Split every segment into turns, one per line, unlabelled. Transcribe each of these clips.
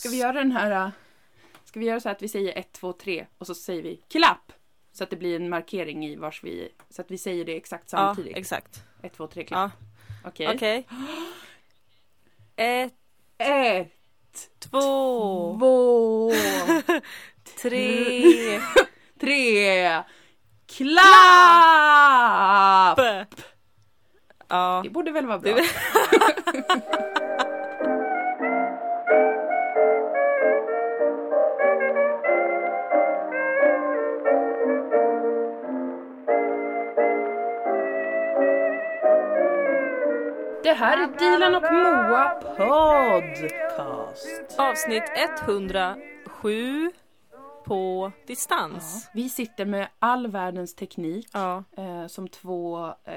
Ska vi göra den här... äh, Ska vi göra så att vi säger ett, två, tre och så säger vi klapp? Så att det blir en markering i vars vi... Så att vi säger det exakt
Ja,
samtidigt.
exakt.
ett, två, tre, klapp.
Ja,
Okej.
okej. Ett,
Ett,
två,
två,
tre,
tre, klapp!
Ja,
Det borde väl vara bra?
Det-
här är Dilan och Moa podcast.
avsnitt 107 på distans.
Vi sitter med all världens teknik
Ja.
eh, som två, eh,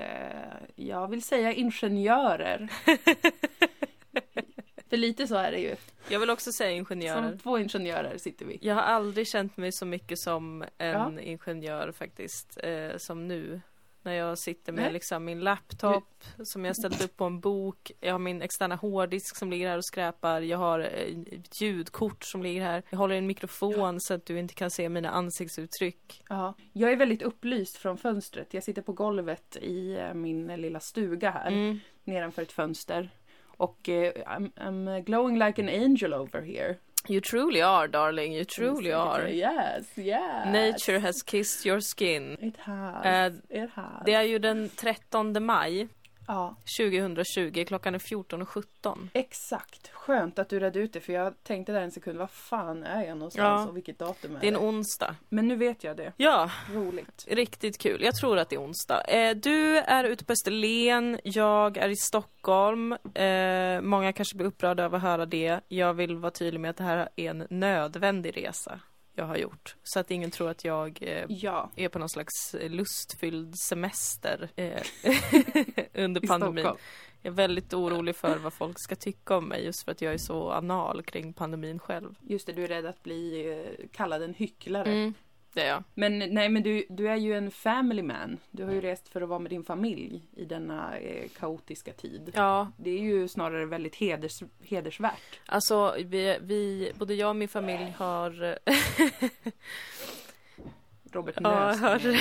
jag vill säga ingenjörer. För lite så är det ju.
Jag vill också säga ingenjörer.
Som två ingenjörer sitter vi.
Jag har aldrig känt mig så mycket som en
Ja.
ingenjör faktiskt, eh, som nu. När jag sitter med
Nej.
liksom min laptop som jag ställt upp på en bok. Jag har min externa hårddisk som ligger här och skräpar. Jag har eh, ett ljudkort som ligger här. Jag håller en mikrofon så att du inte kan se mina ansiktsuttryck.
Ja. Jag är väldigt upplyst från fönstret. Jag sitter på golvet i eh, min lilla stuga här.
Mm.
Nedanför ett fönster. Och eh, I'm, I'm glowing like an angel over here.
You truly are darling, you truly are.
Yes, yes.
Nature has kissed your skin.
It has.
Eh,
It has.
Det är ju den 13 maj
Ja,
2020, klockan är 14.17.
exakt. Skönt att du redde ut det för jag tänkte där en sekund, vad fan är jag någonstans
Ja.
och vilket datum är
Det är en
det?
onsdag.
Men nu vet jag det.
Ja,
Roligt.
riktigt kul. Jag tror att det är onsdag. Eh, du är ute på Österlen, jag är i Stockholm. Eh, många kanske blir upprörda över att höra det. Jag vill vara tydlig med att det här är en nödvändig resa jag har gjort. Så att ingen tror att jag eh,
Ja,
är på någon slags lustfylld semester eh, under pandemin. Jag är väldigt orolig för vad folk ska tycka om mig just för att jag är så anal kring pandemin själv.
Just det, du är rädd att bli eh, kallad en hycklare.
Mm, det är jag.
Men nej, men du, du är ju en family man. Du har ju rest för att vara med din familj i denna eh, kaotiska tid.
Ja,
Det är ju snarare väldigt heders, hedersvärt.
alltså vi, vi, både jag och min familj har...
Robert
ja, jag
Nös.
hör,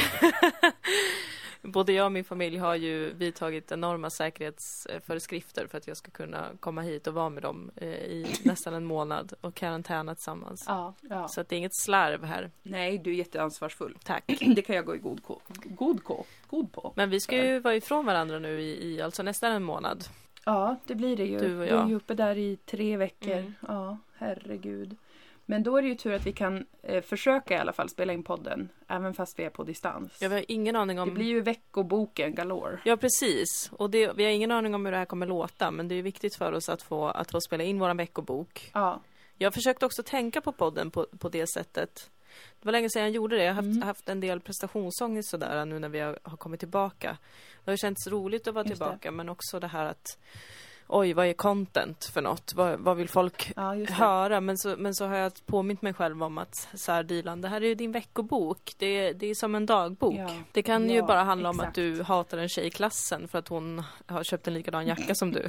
både jag och min familj har ju vidtagit enorma säkerhetsföreskrifter för att jag ska kunna komma hit och vara med dem eh, i nästan en månad och karantäna tillsammans.
Ja, ja.
Så att det är inget slarv här.
Nej, du är jätteansvarsfull.
Tack.
Det kan jag gå i god, ko, god, ko, god på.
Men vi ska ju vara ifrån varandra nu i, i alltså nästan en månad.
Ja, det blir det ju.
Du och
Du är
jag.
ju uppe där i tre veckor.
Mm.
Ja, herregud. Men då är det ju tur att vi kan eh, försöka i alla fall spela in podden. Även fast vi är på distans.
Jag har ingen aning om...
Det blir ju veckoboken galore.
Ja precis, och det, vi har ingen aning om hur det här kommer låta men det är viktigt för oss att få, att få spela in våran veckobok.
Ja,
Jag försökte också tänka på podden på, på det sättet. Det var länge sedan jag gjorde det. Jag har haft,
Mm.
haft en del prestationsångest sådär nu när vi har, har kommit tillbaka. Det har känts roligt att vara
Just det.
tillbaka men också det här att Oj, vad är content för något? Vad, vad vill folk
ja
höra? Men så, men så har jag påmint mig själv om att så här, Dilan, det här är ju din veckobok. Det, är- det är som en dagbok.
Ja.
Det kan ju
Ja,
bara handla om att
exakt.
du hatar en tjej i klassen för att hon har köpt en likadan jacka som du.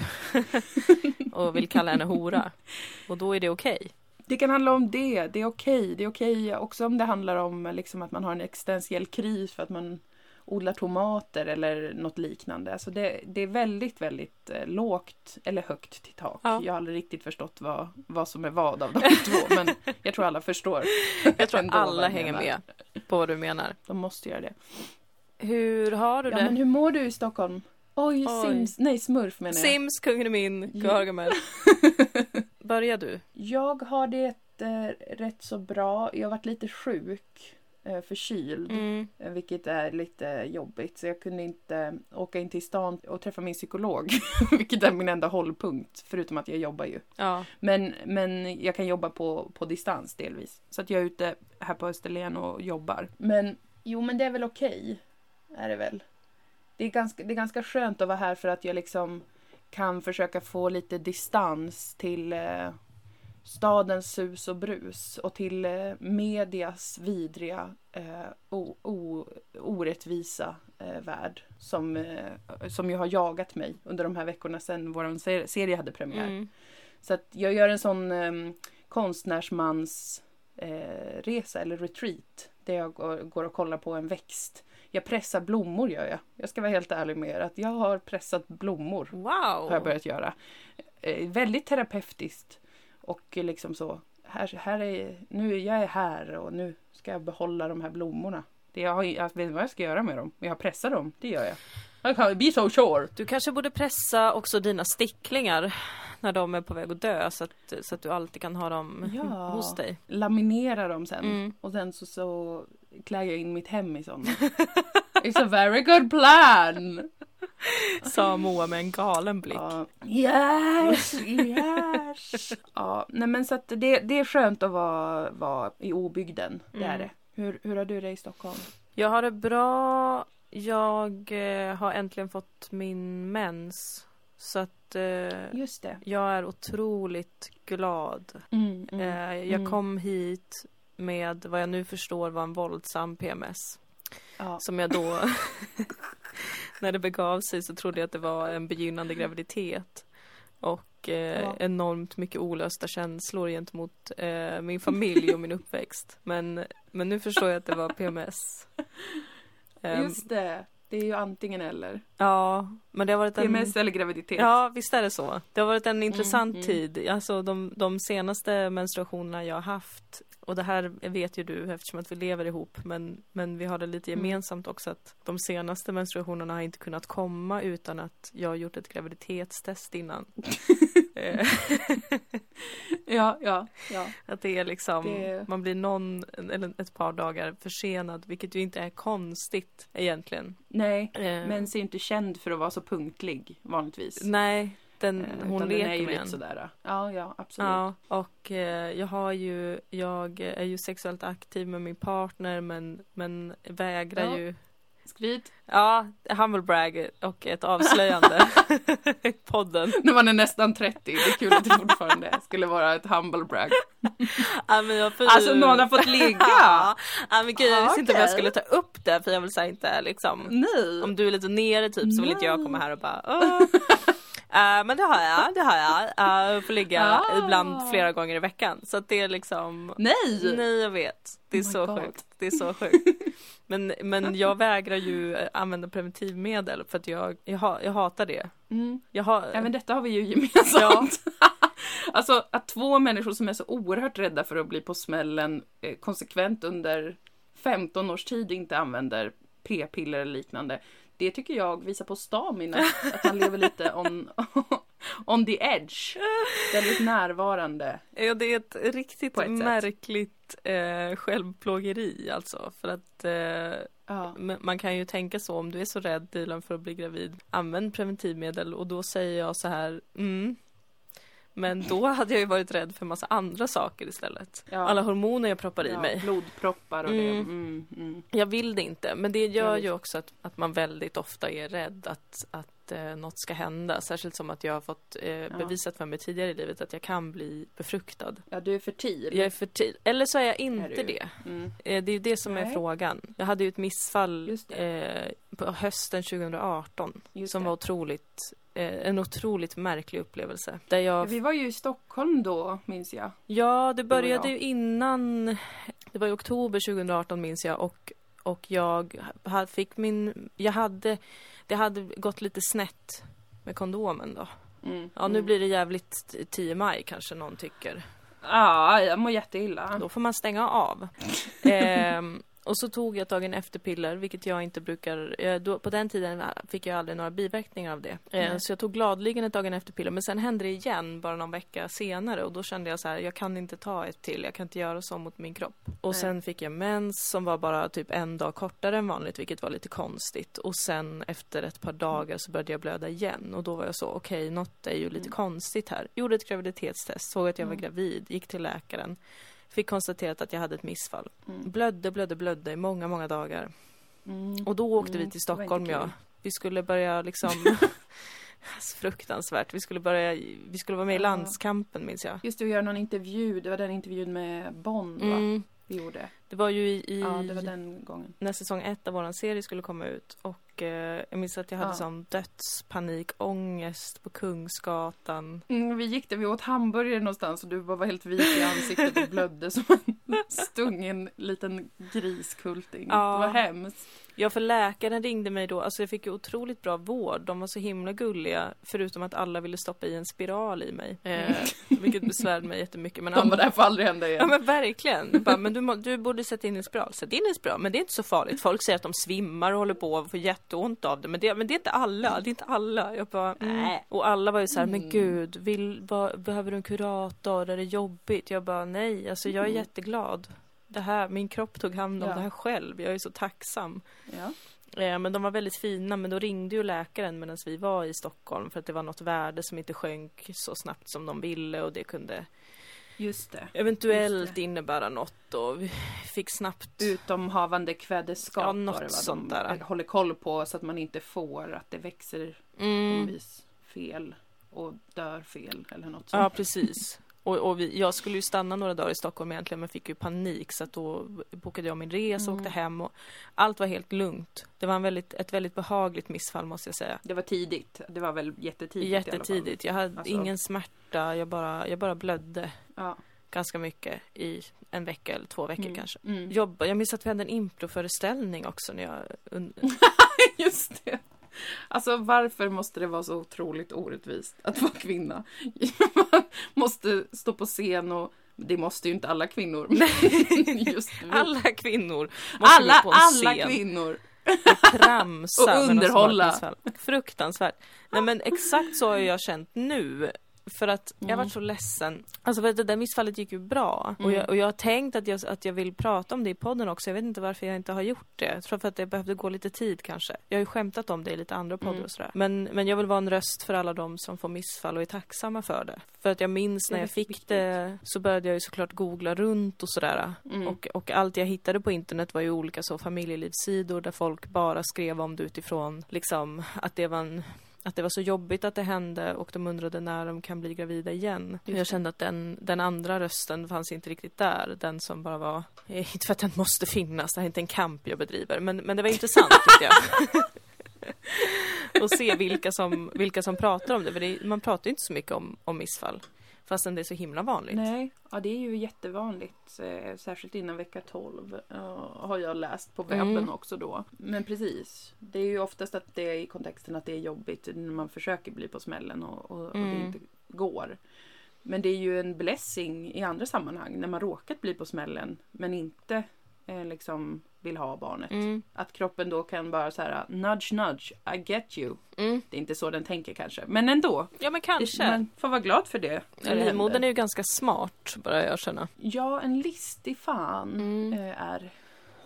och vill kalla henne hora. Och då är det okej.
Det kan handla om det. Det är okej. Det är okej också om det handlar om liksom, att man har en existentiell kris för att man odlar tomater eller något liknande. Alltså det, det är väldigt, väldigt eh, lågt eller högt till tak.
Ja.
Jag har aldrig riktigt förstått vad, vad som är vad av de två, men jag tror alla förstår.
Jag tror alla hänger med på vad du menar.
De måste göra det.
Hur har du
Ja,
det?
men hur mår du i Stockholm? Oj,
Oj.
Sims, nej Smurf menar jag.
Sims, kungen är min. Gargamel. Börjar du?
Jag har det eh, rätt så bra. Jag har varit lite sjuk, förkyld.
Mm.
Eh, Vilket är lite jobbigt. Så jag kunde inte åka in till stan och träffa min psykolog. vilket är min enda hållpunkt. Förutom att jag jobbar ju.
Ja.
Men, men jag kan jobba på, på distans delvis. Så att jag är ute här på Österlen och jobbar. Men jo, men det är väl okej. Är det väl. Det är, ganska, det är ganska skönt att vara här för att jag liksom kan försöka få lite distans till eh, stadens sus och brus och till eh, medias vidriga, eh, o, o, orättvisa eh, värld som, eh, som ju har jagat mig under de här veckorna sedan vår ser- serie hade premiär.
Mm.
Så att jag gör en sån konstnärsmans eh, resa eller retreat. Där jag går, går och kollar på en växt. Jag pressar blommor gör jag. Jag ska vara helt ärlig med er att jag har pressat blommor.
Wow!
Har jag börjat göra. Eh, väldigt terapeutiskt. Och liksom så. Här, här är, nu jag är här och nu ska jag behålla de här blommorna. Det jag, har, jag vet inte vad jag ska göra med dem. Men jag pressar dem, det gör jag. Can be so sure.
Du kanske borde pressa också dina sticklingar när de är på väg att dö så att, så att du alltid kan ha dem
Ja.
hos dig.
Laminera dem sen.
Mm.
Och sen så, så klär jag in mitt hem i sådana. It's a very good plan!
Sa Moa med en galen blick.
Ja. Yes, yes! ja, nej men så att det, det är skönt att vara, vara i obygden. Det är
Mm.
det. Hur, hur har du det i Stockholm?
Jag har det bra. Jag eh, har äntligen fått min mens. Så att eh,
Just det.
jag är otroligt glad.
Mm, mm,
Eh, jag
mm.
kom hit med vad jag nu förstår var en våldsam PMS.
ja.
Som jag då, när det begav sig så trodde jag att det var en begynnande graviditet. Och eh,
Ja.
enormt mycket olösta känslor gentemot eh, min familj och min uppväxt. Men, men nu förstår jag att det var PMS. Ehm,
Just det. Det är ju antingen eller.
Ja, men det har varit en...
PMS eller graviditet.
Ja, visst är det så. Det har varit en intressant
mm.
tid. Alltså de, de senaste menstruationerna jag har haft och det här vet ju du eftersom att vi lever ihop men, men vi har det lite
Mm.
gemensamt också att de senaste menstruationerna har inte kunnat komma utan att jag har gjort ett graviditetstest innan. Eh,
ja, ja. ja.
att det är liksom,
Det-
man blir någon eller ett par dagar försenad vilket ju inte är konstigt egentligen.
Nej,
Eh,
mens är inte känd för att vara så punktlig vanligtvis.
Nej, den,
Eh,
hon leker
den är ju
med
lite sådär. Ja, ja, absolut.
Ja, och eh, jag har ju, jag är ju sexuellt aktiv med min partner men, men vägrar
Ja.
ju
Skryt.
Ja, humble brag och ett avslöjande i podden.
När man är nästan 30. Det är kul att det fortfarande skulle vara ett humble brag.
Ja, men jag får
Alltså någon har fått ligga.
Ja, men gud jag visste inte om jag skulle ta upp det för jag vill säga inte liksom
Nej.
Om du är lite nere typ så vill inte jag komma här och bara Åh. Eh, men det har jag, det har jag. Uh, får ligga
Ah.
ibland flera gånger i veckan. Så att det är liksom
Nej!
Nej jag vet. Det är
Oh
så
God.
sjukt. Det är så sjukt. Men, men jag vägrar ju eh, använda preventivmedel för att jag, jag, ha, jag hatar det.
Mm.
Jag har,
Även detta har vi ju gemensamt. alltså att två människor som är så oerhört rädda för att bli på smällen eh, konsekvent under 15 års tid inte använder p-piller eller liknande. Det tycker jag visar på stamina, att man lever lite on, on the edge. Väldigt närvarande.
ja, det är ett riktigt
ett
märkligt eh, självplågeri alltså. För att eh,
Ja.
man kan ju tänka så om du är så rädd Dilan för att bli gravid. Använd preventivmedel och då säger jag så här mm. Men då hade jag ju varit rädd för massa andra saker istället.
Ja.
Alla hormoner jag proppar i
ja,
mig.
Blodproppar och det.
Mm.
Mm, mm.
Jag vill det inte, men det gör ju också att, att man väldigt ofta är rädd att, att eh, något ska hända. Särskilt som att jag har fått eh, bevisat för mig tidigare i livet att jag kan bli befruktad.
Ja, du är fertil.
Jag är för tid. Eller så är jag
Är
inte
du?
det.
Mm.
Eh, det är ju det som är
Nej.
frågan. Jag hade ju ett missfall eh, på hösten 2018
Just
som
det.
var otroligt, en otroligt märklig upplevelse. Där
Ja,
jag
vi var ju i Stockholm då, minns jag.
Ja, det började ju innan. Det var i oktober 2018 minns jag och, och jag fick min, jag hade, det hade gått lite snett med kondomen då.
Mm.
Ja, nu
mm.
blir det jävligt 10 maj kanske någon tycker.
Ja, jag mår jätteilla.
Då får man stänga av. ehm, och så tog jag tag i en efterpiller, vilket jag inte brukar... Eh, då, på den tiden fick jag aldrig några biverkningar av det. Eh, så jag tog gladeligen ett tag en efterpiller, men sen hände det igen bara någon vecka senare och då kände jag så här, jag kan inte ta ett till, jag kan inte göra så mot min kropp. Och
Nej.
sen fick jag mens som var bara typ en dag kortare än vanligt, vilket var lite konstigt. Och sen efter ett par dagar så började jag blöda igen och då var jag så, okej, något är ju lite
Mm.
konstigt här. Gjorde ett graviditetstest, såg att jag var
Mm.
gravid, gick till läkaren. Fick konstaterat att jag hade ett missfall.
Mm.
Blödde, blödde, blödde i många, många dagar.
Mm.
Och då åkte
Mm,
vi till
var inte
Stockholm, ja. Vi skulle börja liksom... Fruktansvärt. Vi skulle börja... Vi skulle vara med i landskampen, minns jag.
Just det, att göra någon intervju. Det var den intervjun med Bond, va?
Mm.
Vi gjorde.
Det var ju i... i
Ja, det var den gången.
När säsong ett av våran serie skulle komma ut. Och eh, jag minns att jag hade
Ja.
sån dödspanikångest på Kungsgatan.
Mm, vi gick där, vi åt hamburgare någonstans och du bara var helt vit i ansiktet och blödde som en stungen liten griskulting.
Ja.
Det var hemskt.
Ja, för läkaren ringde mig då. Alltså jag fick ju otroligt bra vård. De var så himla gulliga. Förutom att alla ville stoppa i en spiral i mig. Eh, vilket besvärade mig jättemycket. Men
De
andra...
det här får aldrig hända
Ja
igen.
men verkligen. Bara, men du, må- du borde sätta in spiral. Sätt in spiral. Men det är inte så farligt. Folk säger att de svimmar och håller på och får jätteont av det. Men det, men det är inte alla. Det är inte alla. Jag bara, nej. Och alla var ju så här, men
Mm.
gud, vill, vad, behöver du en kurator? Är det jobbigt? Jag bara, nej. Alltså jag är
Mm.
jätteglad. Det här, min kropp tog hand om
Ja.
det här själv. Jag är så tacksam.
Ja.
Eh, Men de var väldigt fina, men då ringde ju läkaren medan vi var i Stockholm för att det var något värde som inte sjönk så snabbt som de ville och det kunde
Just det.
eventuellt
Just det.
innebära något och vi fick snabbt
Utomhavande kvädeskap
Ja, något
va?
sånt
de
där.
håller koll på så att man inte får att det växer
mm,
fel och dör fel eller något
Ja,
sånt.
precis. Och, och vi, jag skulle ju stanna några dagar i Stockholm egentligen men fick ju panik så att då bokade jag min resa och
Mm.
åkte hem och allt var helt lugnt. Det var en väldigt, ett väldigt behagligt missfall måste jag säga.
Det var tidigt. Det var väl jättetidigt.
Jättetidigt. Jag hade
Alltså-
ingen smärta, jag bara, jag bara blödde
Ja.
ganska mycket i en vecka eller två veckor
Mm.
kanske.
Mm.
Jobba, jag minns att vi hade en improföreställning också när jag
Just det. Alltså varför måste det vara så otroligt orättvist att vara kvinna? Man måste stå på scen och det måste ju inte alla kvinnor.
alla kvinnor måste
alla,
på en
alla
scen
kvinnor.
och tramsa
Och underhålla.
Fruktansvärt. Nej men exakt så har jag känt nu. För att jag
Mm.
varit så ledsen. Alltså för att det där missfallet gick ju bra. Och,
Mm.
jag, och jag har tänkt att jag, att jag vill prata om det i podden också. Jag vet inte varför jag inte har gjort det. Jag tror för att det behövde gå lite tid kanske. Jag har ju skämtat om det i lite andra poddar
Mm.
och sådär. Men, men jag vill vara en röst för alla de som får missfall och är tacksamma för det. För att jag minns när jag fick det så började jag ju såklart googla runt och sådär.
Mm.
Och, och allt jag hittade på internet var ju olika så familjelivssidor där folk bara skrev om det utifrån liksom att det var en att det var så jobbigt att det hände och de undrade när de kan bli gravida igen. Jag kände att den, den andra rösten fanns inte riktigt där. Den som bara var, eh, inte för att den måste finnas, det här är inte en kamp jag bedriver, men, men det var intressant tyckte jag. och se vilka som, vilka som pratar om det, för det, man pratar ju inte så mycket om, om missfall. Fastän det är så himla vanligt.
Nej, ja, det är ju jättevanligt. Eh, särskilt innan vecka 12 eh, har jag läst på webben
Mm.
också då. Men precis, det är ju oftast att det är i kontexten att det är jobbigt när man försöker bli på smällen och, och, och det
Mm.
inte går. Men det är ju en blessing i andra sammanhang när man råkat bli på smällen men inte eh, liksom vill ha barnet.
Mm,
Att kroppen då kan bara så här nudge nudge, I get you.
mm.
Det är inte så den tänker kanske, men ändå.
Ja men kanske.
Man får vara glad för det.
Livmodern är ju ganska smart, börjar jag känna.
Ja, en listig fan
Mm.
eh, är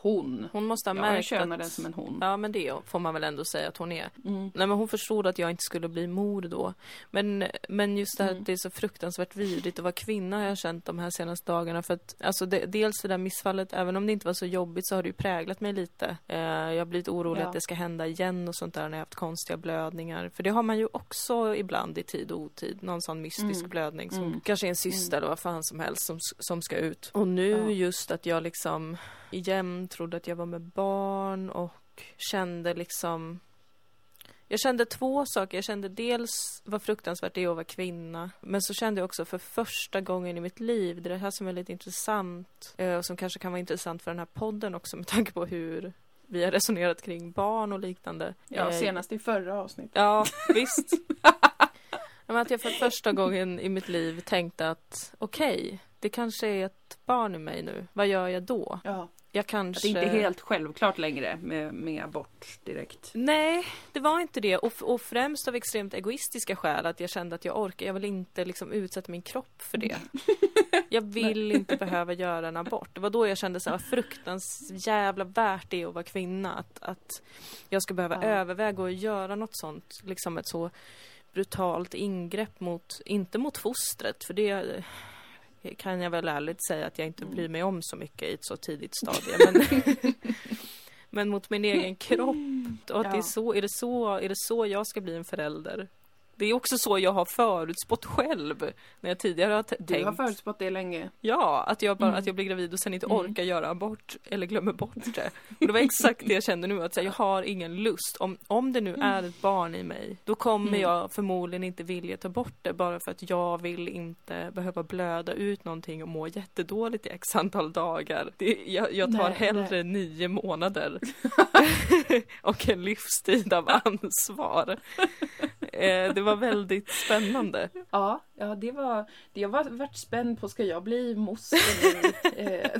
hon.
Hon måste ha
Ja, jag
märkt
könar
att...
den som en hon.
Ja men det får man väl ändå säga att hon är.
Mm.
Nej men hon förstod att jag inte skulle bli mor då. Men, men just det här
Mm.
att det är så fruktansvärt vidrigt att vara kvinna har jag känt de här senaste dagarna. För att alltså det, dels det där missfallet, även om det inte var så jobbigt så har det ju präglat mig lite. Eh, jag har blivit orolig
Ja.
att det ska hända igen och sånt där när jag haft konstiga blödningar. För det har man ju också ibland i tid och otid. Någon sån mystisk
Mm.
blödning som
Mm.
kanske är en cysta eller vad fan som helst som, som ska ut. Och nu
Ja.
just att jag liksom igen trodde att jag var med barn och kände liksom jag kände två saker. Jag kände dels vad fruktansvärt det är att vara kvinna. Men så kände jag också för första gången i mitt liv, det är det här som är lite intressant eh, och som kanske kan vara intressant för den här podden också med tanke på hur vi har resonerat kring barn och liknande.
Ja,
Eh,
senast i förra avsnittet.
Ja, visst. Men att jag för första gången i mitt liv tänkte att okej, det kanske är ett barn i mig nu. Vad gör jag då?
Ja,
Jag
att
kanske...
det inte är helt självklart längre med, med abort direkt.
Nej, det var inte det. Och, och främst av extremt egoistiska skäl. Att jag kände att jag orkar. Jag vill inte liksom utsätta min kropp för det. Jag vill inte behöva göra en abort. Det var då jag kände så här, vad fruktansvärt jävla värt det är att vara kvinna. Att, att jag ska behöva
Ja.
överväga att göra något sånt. Liksom ett så brutalt ingrepp mot, inte mot fostret. För det kan jag väl ärligt säga att jag inte
Mm.
bryr mig om så mycket i ett så tidigt stadie. Men, men mot min egen kropp. Och att det är,
Ja.
så, är, det så, är det så jag ska bli en förälder? Det är också så jag har förutspått själv. När jag tidigare har t-
Du
tänkt.
har förutspått det länge.
Ja, att jag, bara,
Mm.
att jag blir gravid och sen inte
Mm.
orkar göra abort eller glömmer bort det. Och det var exakt det jag kände nu, att här, jag har ingen lust. Om, om det nu är ett barn i mig, då kommer
Mm.
jag förmodligen inte vilja ta bort det bara för att jag vill inte behöva blöda ut någonting och må jättedåligt i x antal dagar. Det, jag, jag tar
Nej,
hellre nio månader och en livstid av ansvar. Eh, det var väldigt spännande.
Ja, ja det var... Jag var varit spänd på, ska jag bli moster nu? Eh,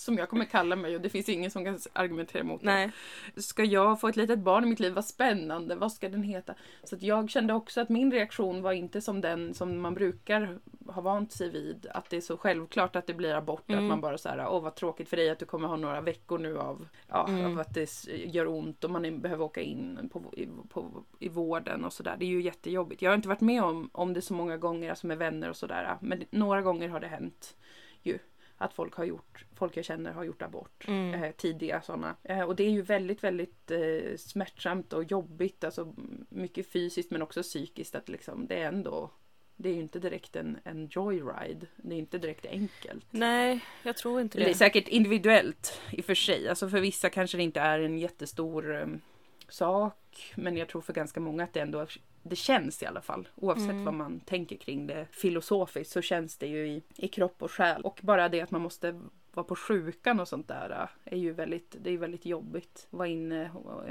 som jag kommer kalla mig och det finns ingen som kan argumentera emot det.
Nej.
Ska jag få ett litet barn i mitt liv? Vad spännande, vad ska den heta? Så att jag kände också att min reaktion var inte som den som man brukar ha vant sig vid. Att det är så självklart att det blir abort.
Mm.
Att man bara såhär, åh vad tråkigt för dig att du kommer ha några veckor nu av, ja,
Mm.
av att det gör ont och man är, behöver åka in på, i, på, i vården och sådär. Det är ju jättejobbigt. Jag har inte varit med om, om det så många gånger, alltså med vänner och sådär. Men några gånger har det hänt ju. Att folk har gjort, folk jag känner har gjort abort.
Mm.
Eh, tidiga sådana. Eh, och det är ju väldigt, väldigt eh, smärtsamt och jobbigt. Alltså mycket fysiskt men också psykiskt. Att liksom, det är ändå det är ju inte direkt en, en joyride. Det är inte direkt enkelt.
Nej, jag tror inte
Det är
det.
säkert individuellt i och för sig. Alltså för vissa kanske det inte är en jättestor um, sak. Men jag tror för ganska många att det ändå det känns i alla fall. Oavsett
Mm.
vad man tänker kring det filosofiskt så känns det ju i, i kropp och själ. Och bara det att man måste vara på sjukan och sånt där äh, är ju väldigt, det är väldigt jobbigt. Vara inne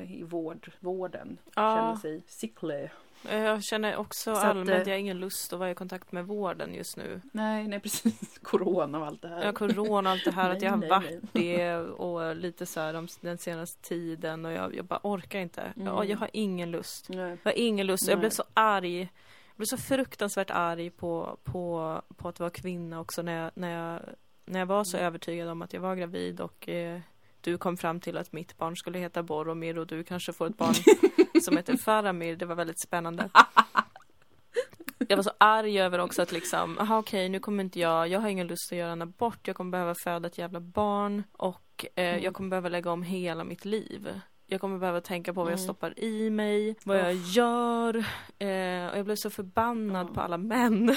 i vård, vården.
Ja.
Känna sig sickly.
Jag känner också
Så att,
allmänt,
eh,
jag har ingen lust att vara i kontakt med vården just nu.
Nej, nej precis. Corona och allt det här.
Har corona och allt det här, att
Nej,
jag har
nej,
varit
nej.
det och lite så här de, den senaste tiden och jag, jag bara orkar inte.
Mm.
Jag, jag har ingen lust.
Nej.
Jag har ingen lust. Jag blev så arg. Jag blev så fruktansvärt arg på, på, på att vara kvinna också när jag, när jag, när jag var så
Mm.
övertygad om att jag var gravid och eh, du kom fram till att mitt barn skulle heta Boromir och du kanske får ett barn som heter Faramir. Det var väldigt spännande. Jag var så arg över också att liksom, aha okej nu kommer inte jag, jag har ingen lust att göra en abort, jag kommer behöva föda ett jävla barn och eh,
Mm.
jag kommer behöva lägga om hela mitt liv. Jag kommer behöva tänka på vad jag
Mm.
stoppar i mig, vad jag gör. Eh, och jag blev så förbannad
Ja.
på alla män.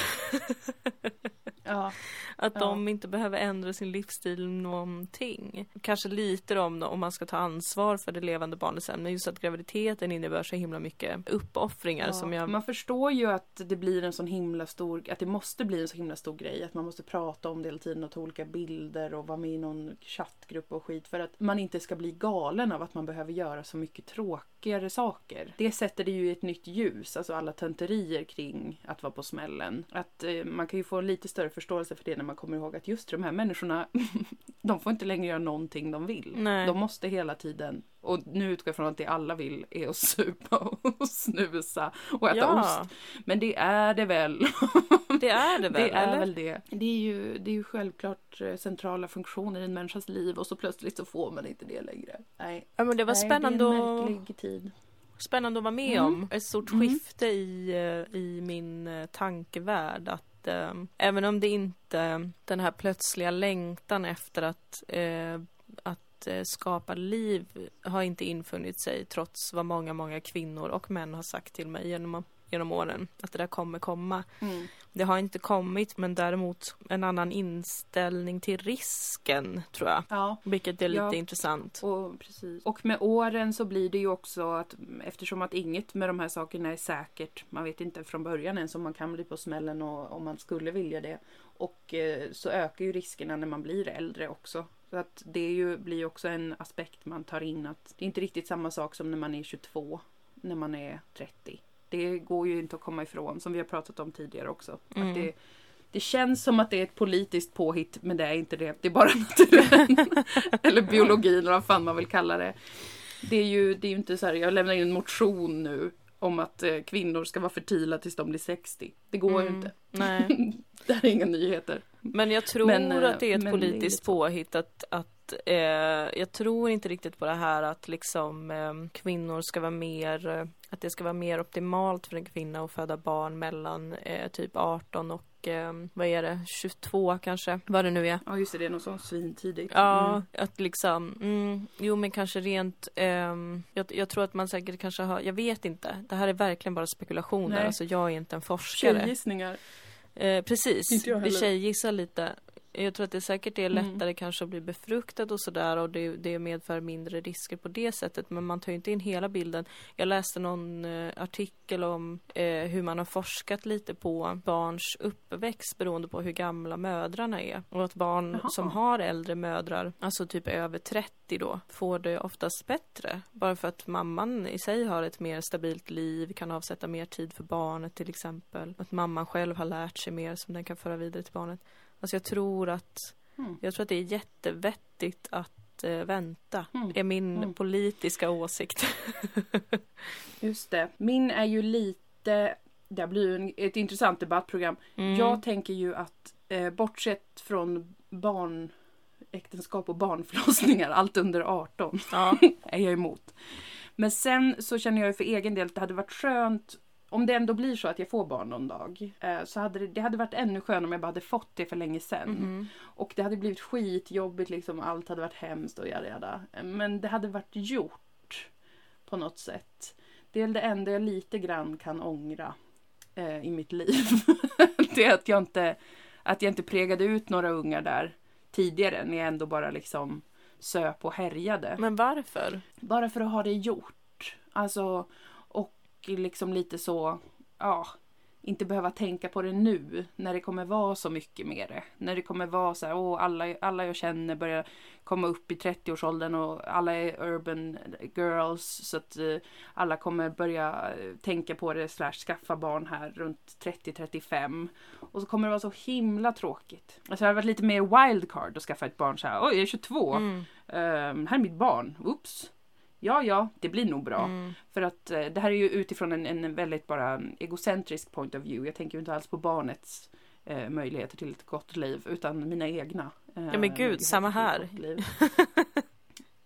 Ja.
Att
Ja.
de inte behöver ändra sin livsstil någonting. Kanske lite om, om man ska ta ansvar för det levande barnet sen. Men just att graviditeten innebär så himla mycket uppoffringar
Ja,
som jag...
Man förstår ju att det blir en sån himla stor, att det måste bli en så himla stor grej. Att man måste prata om det hela tiden och ta olika bilder och vara med i någon chattgrupp och skit. För att man inte ska bli galen av att man behöver göra så mycket tråkigare saker. Det sätter det ju i ett nytt ljus, alltså alla tönterier kring att vara på smällen. Att eh, man kan ju få lite större förståelse för det när man kommer ihåg att just de här människorna, de får inte längre göra någonting de vill.
Nej.
De måste hela tiden, och nu utgår jag från att det alla vill är att supa och snusa och äta
ja,
ost. Men det är det väl.
det är det väl,
det är
eller?
väl det. Det är, ju, det är ju självklart eh, centrala funktioner i en människas liv och så plötsligt så får man inte det längre. Nej.
Ja, men det var
Nej,
spännande,
Det är en
att,
märklig tid.
spännande att vara med
Mm.
om. Ett stort
Mm.
skifte i, eh, i min eh, tankevärld. Att eh, även om det inte, den här plötsliga längtan efter att, eh, att eh, skapa liv har inte infunnit sig trots vad många, många kvinnor och män har sagt till mig genom, genom åren. Att det där kommer komma.
Mm.
Det har inte kommit men däremot en annan inställning till risken tror jag.
Ja,
Vilket är lite
Ja.
intressant.
och precis. Och med åren så blir det ju också att eftersom att inget med de här sakerna är säkert. Man vet inte från början ens om man kan bli på smällen och om man skulle vilja det. Och eh, så ökar ju riskerna när man blir äldre också. Så att det ju, blir också en aspekt man tar in att det är inte riktigt samma sak som när man är 22. När man är 30. Det går ju inte att komma ifrån som vi har pratat om tidigare också.
Mm.
Att det, det känns som att det är ett politiskt påhitt men det är inte det. Det är bara naturen. Eller biologin eller vad fan man vill kalla det. Det är ju, det är ju inte så här, jag lämnar in en motion nu om att eh, kvinnor ska vara fertila tills de blir 60. Det går ju
Mm,
inte.
Nej.
det här är inga nyheter.
Men jag tror
Men, eh,
att det är ett
det är
politiskt
så.
påhitt att, att eh, jag tror inte riktigt på det här att liksom eh, kvinnor ska vara mer, eh, att det ska vara mer optimalt för en kvinna att föda barn mellan eh, typ 18 och eh, vad är det, 22 kanske, vad det nu är.
Ja just det, det är något sånt svintidigt.
Ja,
Mm.
att liksom, mm, jo men kanske rent, ehm, jag, jag tror att man säkert kanske har, jag vet inte. Det här är verkligen bara spekulationer,
Nej.
alltså jag är inte en forskare.
Tjejgissningar.
Eh, precis, vi tjejgissar lite. Jag tror att det säkert är
Mm.
lättare kanske att bli befruktad och sådär och det, det medför mindre risker på det sättet men man tar ju inte in hela bilden. Jag läste någon eh, artikel om eh, hur man har forskat lite på barns uppväxt beroende på hur gamla mödrarna är och att barn
Jaha.
som har äldre mödrar, alltså typ över 30 då, får det oftast bättre. Bara för att mamman i sig har ett mer stabilt liv, kan avsätta mer tid för barnet till exempel. Att mamman själv har lärt sig mer som den kan föra vidare till barnet. Alltså jag tror att,
Mm.
jag tror att det är jättevettigt att eh, vänta.
Mm.
är min
Mm.
politiska åsikt.
Just det. Min är ju lite, det blir ju en, ett intressant debattprogram.
Mm.
Jag tänker ju att eh, bortsett från barnäktenskap och barnförlossningar, allt under 18,
ja.
är jag emot. Men sen så känner jag ju för egen del att det hade varit skönt om det ändå blir så att jag får barn någon dag. Eh, så hade det, det hade varit ännu skönare om jag bara hade fått det för länge sedan.
Mhm.
Och det hade blivit skitjobbigt liksom, allt hade varit hemskt och jada jada. Men det hade varit gjort på något sätt. Det är det enda jag lite grann kan ångra eh, i mitt liv. det är att jag inte, att jag inte pregade ut några ungar där tidigare när jag ändå bara liksom söp och härjade.
Men varför?
Bara för att ha det gjort. Alltså, liksom lite så, ja, inte behöva tänka på det nu när det kommer vara så mycket med det. När det kommer vara så här, åh, alla, alla jag känner börjar komma upp i 30-årsåldern och alla är urban girls så att eh, alla kommer börja eh, tänka på det slash skaffa barn här runt 30-35. Och så kommer det vara så himla tråkigt. Alltså det hade varit lite mer wildcard att skaffa ett barn så här, oj jag är 22,
Mm.
Ehm, här är mitt barn, oops. Ja, ja, det blir nog bra.
Mm.
För att eh, det här är ju utifrån en, en väldigt bara egocentrisk point of view. Jag tänker ju inte alls på barnets eh, möjligheter till ett gott liv utan mina egna. Eh,
Ja men gud, samma här.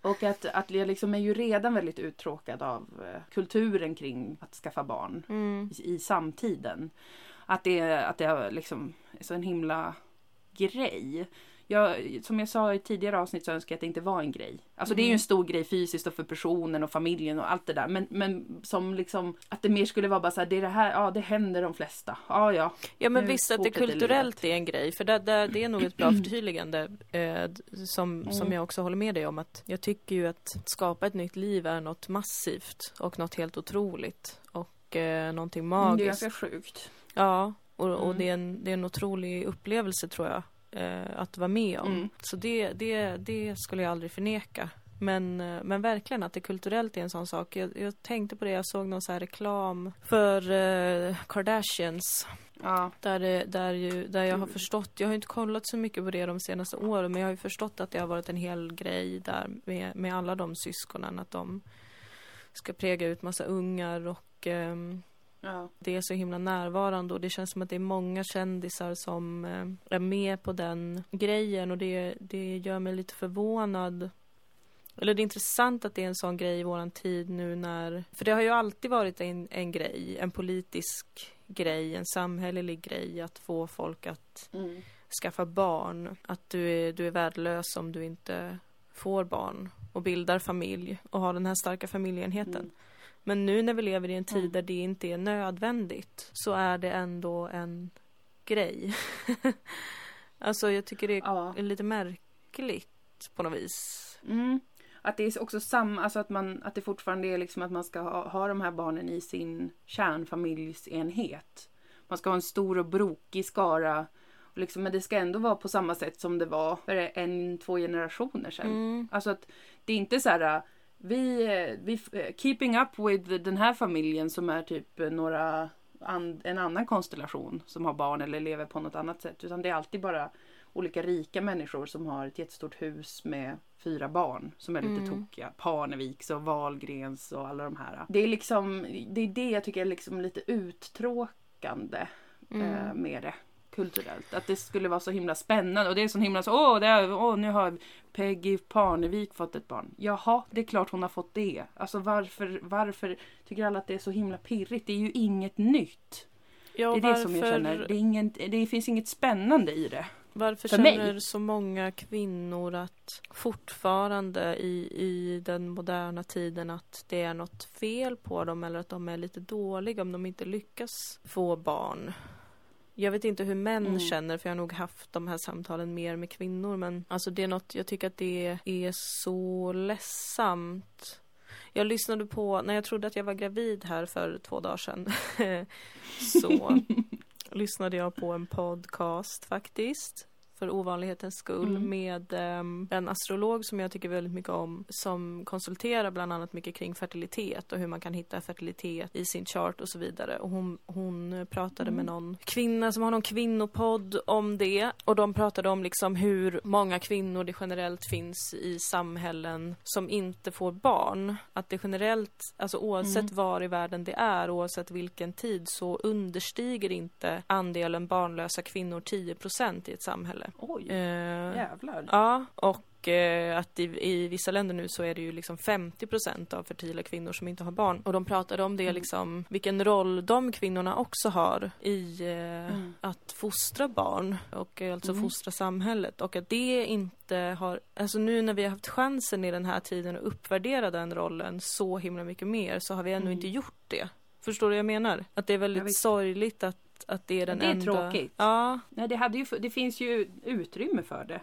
Och att, att jag liksom är ju redan väldigt uttråkad av eh, kulturen kring att skaffa barn
Mm.
i, i samtiden. Att det, att det är liksom är så en himla grej. Jag, som jag sa i tidigare avsnitt så önskar jag att det inte var en grej. Alltså det är ju
Mm.
en stor grej fysiskt och för personen och familjen och allt det där. Men, men som liksom att det mer skulle vara bara så här, det är det här, ja det händer de flesta. Ja ja.
Ja men visst att det kulturellt är en grej för det, det, det är nog ett bra förtydligande eh, som, som
Mm.
jag också håller med dig om att jag tycker ju att skapa ett nytt liv är något massivt och något helt otroligt och eh, någonting
Mm, Det är
magiskt.
ganska sjukt.
Ja och, och
Mm.
det, är en, det är en otrolig upplevelse tror jag eh, att vara med om.
Mm.
Så det, det, det skulle jag aldrig förneka. Men, eh, men verkligen att det kulturellt är en sån sak. Jag, jag tänkte på det, jag såg någon så här reklam för eh, Kardashians
Ja.
där, det- där, ju, där jag har
Gud.
förstått, jag har inte kollat så mycket på det de senaste åren men jag har ju förstått att det har varit en hel grej där med, med alla de syskonen att de ska präga ut massa ungar och ehm,
ja.
det är så himla närvarande och det känns som att det är många kändisar som eh, är med på den grejen och det, det gör mig lite förvånad. Eller det är intressant att det är en sån grej i våran tid nu när, för det har ju alltid varit en, en grej, en politisk grej, en samhällelig grej att få folk att
Mm.
skaffa barn. Att du är, du är värdelös om du inte får barn och bildar familj och har den här starka familjeenheten.
Mm.
Men nu när vi lever i en tid
Mm.
där det inte är nödvändigt så är det ändå en grej. alltså jag tycker det är
Ja.
lite märkligt på något vis.
Mm. Att det är också samma, alltså att, man, att det fortfarande är liksom att man ska ha, ha de här barnen i sin kärnfamiljsenhet. Man ska ha en stor och brokig skara. Och liksom, men det ska ändå vara på samma sätt som det var för en, två generationer sedan.
Mm.
Alltså att det är inte så här vi, eh, vi eh, keeping up with den här familjen som är typ några an, en annan konstellation som har barn eller lever på något annat sätt. Utan det är alltid bara olika rika människor som har ett jättestort hus med fyra barn som är lite
Mm.
tokiga. Parneviks och Wahlgrens och alla de här. Det är liksom, det är det jag tycker är liksom lite uttråkande eh,
Mm.
med det kulturellt. Att det skulle vara så himla spännande och det är så himla så åh, det är, åh nu har Peggy Parnevik fått ett barn. Jaha, det är klart hon har fått det. Alltså varför, varför tycker alla att det är så himla pirrigt? Det är ju inget nytt.
Ja,
Det är det som jag
varför-
känner. Det, är ingen, det finns inget spännande i det.
Varför
För mig.
känner så många kvinnor att fortfarande i, i den moderna tiden att det är något fel på dem eller att de är lite dåliga om de inte lyckas få barn? Jag vet inte hur män
Mm.
känner för jag har nog haft de här samtalen mer med kvinnor men alltså det är något, jag tycker att det är så ledsamt. Jag lyssnade på, när jag trodde att jag var gravid här för två dagar sedan så lyssnade jag på en podcast faktiskt för ovanlighetens skull
Mm.
med ehm, en astrolog som jag tycker väldigt mycket om som konsulterar bland annat mycket kring fertilitet och hur man kan hitta fertilitet i sin chart och så vidare. Och hon, hon pratade med
Mm.
någon kvinna som har någon kvinnopodd om det och de pratade om liksom hur många kvinnor det generellt finns i samhällen som inte får barn. Att det generellt, alltså oavsett
Mm.
var i världen det är, oavsett vilken tid så understiger inte andelen barnlösa kvinnor 10% i ett samhälle.
Oj,
Eh,
jävlar.
Ja, och eh, att i, i vissa länder nu så är det ju liksom 50% av fertila kvinnor som inte har barn. Och de pratade om det
Mm.
liksom, vilken roll de kvinnorna också har i eh,
Mm.
att fostra barn och alltså
Mm.
fostra samhället. Och att det inte har, alltså nu när vi har haft chansen i den här tiden att uppvärdera den rollen så himla mycket mer så har vi ännu
Mm.
inte gjort det. Förstår du vad jag menar? Att det är väldigt sorgligt att, att det är den
det är
enda...
tråkigt.
Ja,
Nej, det, hade ju, det finns ju utrymme för det.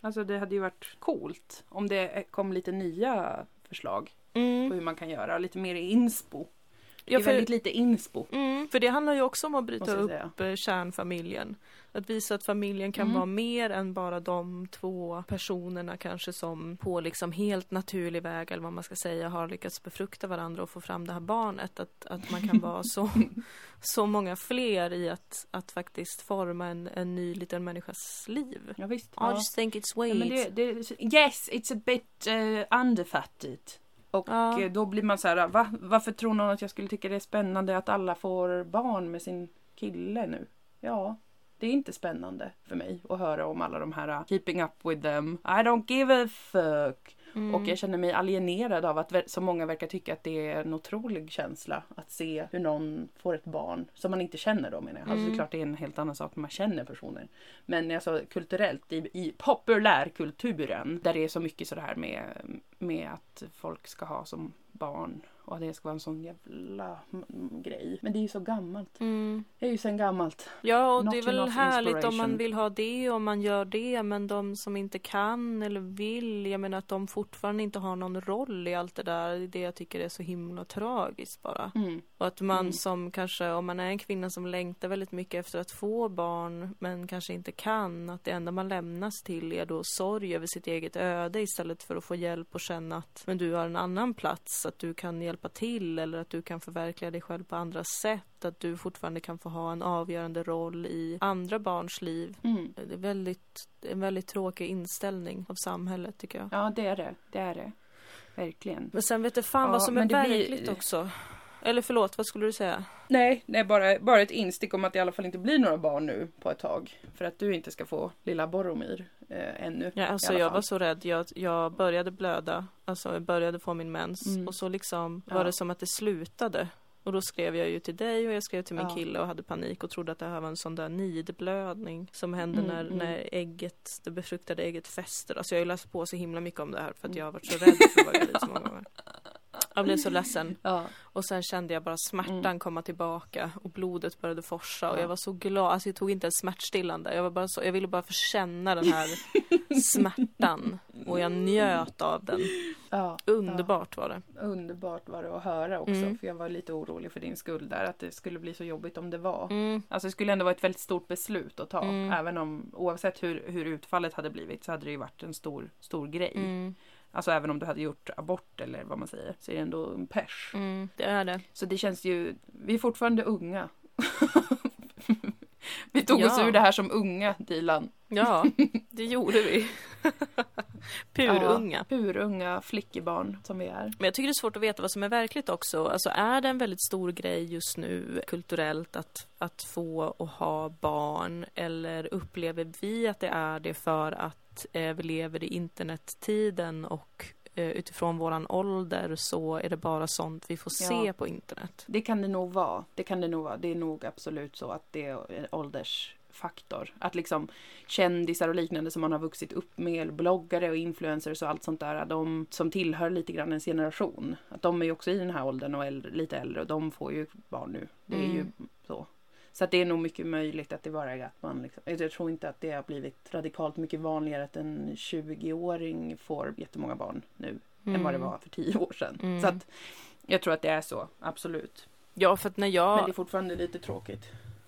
Alltså det hade ju varit coolt om det kom lite nya förslag
mm.
på hur man kan göra. Lite mer inspo. Det
Ja,
är
för-
väldigt lite inspo.
Mm, för det handlar ju också om att bryta upp
säga.
eh, kärnfamiljen. Att visa att familjen kan
Mm.
vara mer än bara de två personerna kanske som på liksom helt naturlig väg eller vad man ska säga har lyckats befrukta varandra och få fram det här barnet. Att, att man kan vara så, så många fler i att, att faktiskt forma en, en ny liten människas liv.
Ja, visst.
I
Ja.
just think it's
Ja,
wait.
men det, det, yes, it's a bit uh, underfattigt. Och
Ja.
eh, då blir man så här, va? varför tror någon att jag skulle tycka det är spännande att alla får barn med sin kille nu? Ja, det är inte spännande för mig att höra om alla de här uh, keeping up with them. I don't give a fuck.
Mm.
Och jag känner mig alienerad av att så många verkar tycka att det är en otrolig känsla att se hur någon får ett barn som man inte känner då menar jag. Alltså det är
Mm.
klart det är en helt annan sak när man känner personer. Men alltså kulturellt i, i populärkulturen där det är så mycket sådär med, med att folk ska ha som barn och att det ska vara en sån jävla grej. Men det är ju så gammalt.
Mm.
Det är ju sen gammalt.
Ja, och
Not
det är väl härligt om man vill ha det och man gör det, men de som inte kan eller vill, jag menar att de fortfarande inte har någon roll i allt det där, det är det jag tycker är så himla tragiskt bara.
Mm.
Och att man
Mm.
som kanske, om man är en kvinna som längtar väldigt mycket efter att få barn, men kanske inte kan, att det enda man lämnas till är då sorg över sitt eget öde istället för att få hjälp och känna att men du har en annan plats, att du kan hjälpa till eller att du kan förverkliga dig själv på andra sätt, att du fortfarande kan få ha en avgörande roll i andra barns liv.
Mm.
Det är väldigt, en väldigt tråkig inställning av samhället tycker jag.
Ja det är det. Det är det. Verkligen.
Men sen vet du fan
Ja,
vad som är
det blir-
verkligt också. Eller förlåt, vad skulle du säga?
Nej, det är bara, bara ett instick om att det i alla fall inte blir några barn nu på ett tag. För att du inte ska få lilla Boromir eh, ännu.
Ja, alltså jag var så rädd. Jag, jag började blöda, alltså jag började få min mens
Mm.
och så liksom
Ja.
var det som att det slutade. Och då skrev jag ju till dig och jag skrev till min
Ja.
kille och hade panik och trodde att det här var en sån där nidblödning som hände
Mm,
när,
mm.
när ägget, det befruktade ägget fäster. Alltså jag har ju läst på så himla mycket om det här för att
Mm.
jag har varit så rädd för att vara gravid så många gånger. Jag blev så ledsen
Ja,
och sen kände jag bara smärtan
Mm.
komma tillbaka och blodet började forsa och
Ja.
jag var så glad. Alltså jag tog inte en smärtstillande. Jag var bara så, jag ville bara få känna den här smärtan och jag njöt av den.
ja,
Underbart var det.
Underbart var det att höra också.
Mm.
För jag var lite orolig för din skull där. Att det skulle bli så jobbigt om det var.
Mm.
Alltså det skulle ändå vara ett väldigt stort beslut att ta.
Mm.
Även om oavsett hur, hur utfallet hade blivit så hade det ju varit en stor, stor grej. Alltså även om du hade gjort abort eller vad man säger. Så är det ändå en pers.
Mm. Det är det.
Så det känns ju, vi är fortfarande unga. vi tog oss
Ja.
ur det här som unga, Dilan.
Ja, det gjorde vi. Purunga.
Ja, purunga flickebarn som vi är.
Men jag tycker det är svårt att veta vad som är verkligt också. Alltså är det en väldigt stor grej just nu kulturellt att, att få och ha barn? Eller upplever vi att det är det för att eh, vi lever i internettiden och eh, utifrån våran ålder så är det bara sånt vi får
Ja.
se på internet.
Det kan det nog vara. Det kan det nog vara. Det är nog absolut så att det är en åldersfaktor. Att liksom kändisar och liknande som man har vuxit upp med, bloggare och influencers och allt sånt där, de som tillhör lite grann ens generation, att de är ju också i den här åldern och äldre, lite äldre och de får ju barn nu. Det är ju
Mm.
så. Så att det är nog mycket möjligt att det bara är att man liksom, jag tror inte att det har blivit radikalt mycket vanligare att en 20-åring får jättemånga barn nu än vad det var för 10 år sedan.
Mm.
Så att jag tror att det är så, absolut.
Ja, för att när
Men
jag,
det är fortfarande lite tråkigt.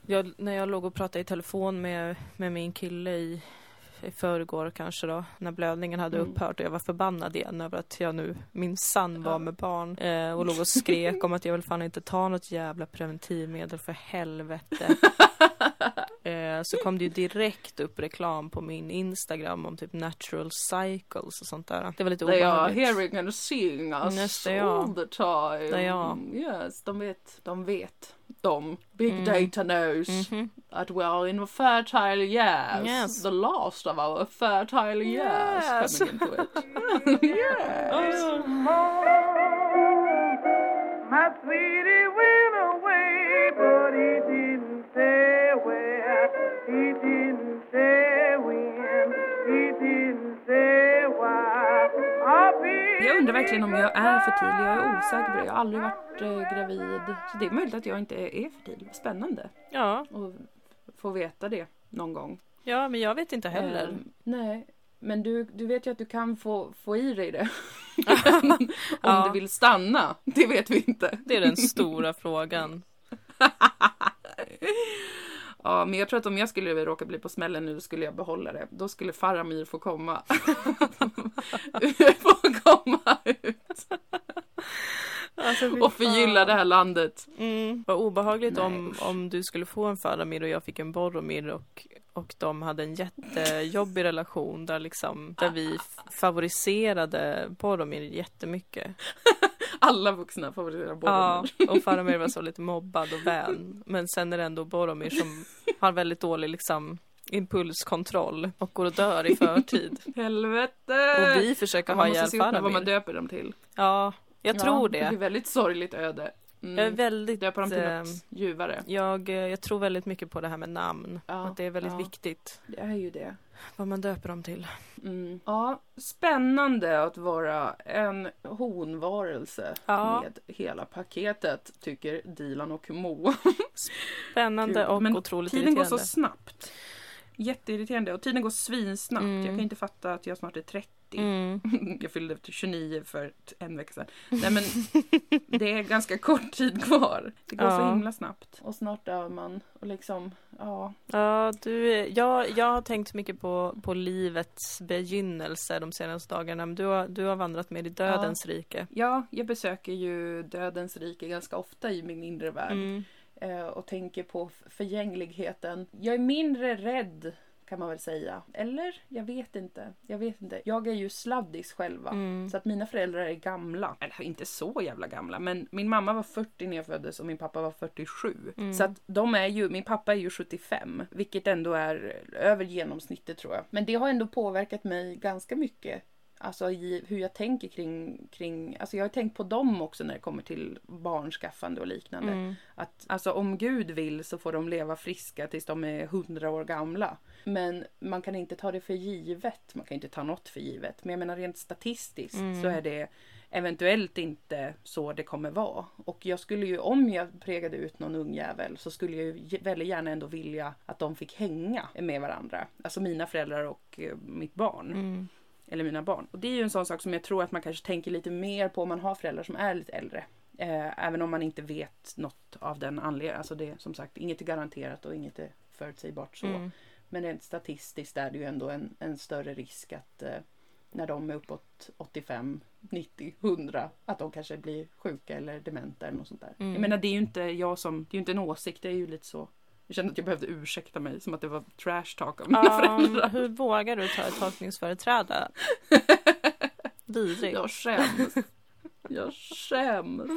jag, när jag låg och pratade i telefon med, med min kille i, i förrgår kanske då, när blödningen hade
Mm.
upphört och jag var förbannad igen över att jag nu minsann var med barn eh, och låg och skrek om att jag vill fan inte ta något jävla preventivmedel för helvete. Eh, så kom det ju direkt upp reklam på min Instagram om typ natural cycles och sånt där. Det var lite
They are
obehagligt.
hearing and seeing us
det, ja.
all the time.
Det, ja.
Yes, de vet. De vet. De. Big
Mm.
data knows
Mhm.
that we are in a fertile years.
Yes.
The last of our fertile years
Yes.
coming into it. yes.
My
Jag undrar verkligen om jag är fertil. Jag är osäker på det. Jag har aldrig varit eh, gravid. Så det är möjligt att jag inte är fertil. Spännande
Ja,
att få veta det någon gång.
ja, men jag vet inte heller.
Ehm, nej, men du, du vet ju att du kan få, få i dig det. Om
Ja.
du vill stanna, det vet vi inte.
Det är den stora frågan.
Ja, men jag tror att om jag skulle råka bli på smällen nu, skulle jag behålla det. Då skulle Faramir få komma. få komma ut
Alltså,
och förgylla det här landet.
Mm. Vad obehagligt
Nej,
om,
usch.
om du skulle få en Faramir och jag fick en Boromir och, och de hade en jättejobbig relation där liksom där vi favoriserade Boromir jättemycket.
Alla vuxna favoriserar
Ja,
Boromir.
och Faramir var så lite mobbad och vän. Men sen är det ändå Boromir som har väldigt dålig liksom impulskontroll och går och dör i förtid.
Helvete!
Och vi försöker
man
ha
måste
ihjäl
se upp med vad man
Faramir.
döper dem till.
Ja, jag tror
Det
det.
väldigt sorgligt öde. Mm.
Jag är väldigt...
Döpa dem till
eh,
något ljuvare.
Jag, eh, jag tror väldigt mycket på det här med namn.
Ja,
att det är väldigt
ja.
viktigt
Det är ju det.
vad man döper dem till.
Mm. Ja, spännande att vara en honvarelse
Ja.
med hela paketet, tycker Dilan och Mo.
Spännande
Kul.
och
Men
otroligt
Tiden går
irriterande.
så snabbt. Jätteirriterande och tiden går svinsnabbt.
Mm.
Jag kan inte fatta att jag snart är 30.
Mm.
Jag fyllde 29 för en vecka sedan. Nej men det är ganska kort tid kvar. Det går så
Ja.
himla snabbt. Och snart dör man. Och liksom, ja.
Ja, du, jag, jag har tänkt mycket på, på livets begynnelse de senaste dagarna. Men du har, du har vandrat med i dödens rike.
Ja, jag besöker ju dödens rike ganska ofta i min inre värld.
Mm.
Eh, och tänker på förgängligheten. Jag är mindre rädd kan man väl säga. Eller? Jag vet inte. Jag vet inte. Jag är ju sladdis själva.
Mm.
Så att mina föräldrar är gamla. Eller inte så jävla gamla. Men min mamma var 40 när jag föddes och min pappa var 47.
Mm.
Så att de är ju, min pappa är ju 75. Vilket ändå är över genomsnittet tror jag. Men det har ändå påverkat mig ganska mycket. Alltså i hur jag tänker kring, kring, alltså jag har tänkt på dem också när det kommer till barnskaffande och liknande.
Mm.
Att alltså om Gud vill så får de leva friska tills de är hundra år gamla. Men man kan inte ta det för givet. Man kan inte ta något för givet. Men jag menar rent statistiskt
Mm.
så är det eventuellt inte så det kommer vara. Och jag skulle ju, om jag pregade ut någon ungjävel så skulle jag ju väldigt gärna ändå vilja att de fick hänga med varandra. Alltså mina föräldrar och eh, mitt barn.
Mm.
Eller mina barn. Och det är ju en sån sak som jag tror att man kanske tänker lite mer på om man har föräldrar som är lite äldre. Eh, även om man inte vet något av den anledningen. Alltså det är som sagt inget är garanterat och inget är förutsägbart så.
Mm.
Men rent statistiskt är det ju ändå en, en större risk att eh, när de är uppåt 85, 90, 100 att de kanske blir sjuka eller dementa eller något sånt där.
Mm.
Jag menar det är ju inte jag som, det är ju inte en åsikt, det är ju lite så. Jag kände att jag behövde ursäkta mig som att det var trash talk av mina
Ja,
föräldrar.
hur vågar du ta ett tolkningsföreträde? Vidrigt.
Jag skäms. Jag skäms.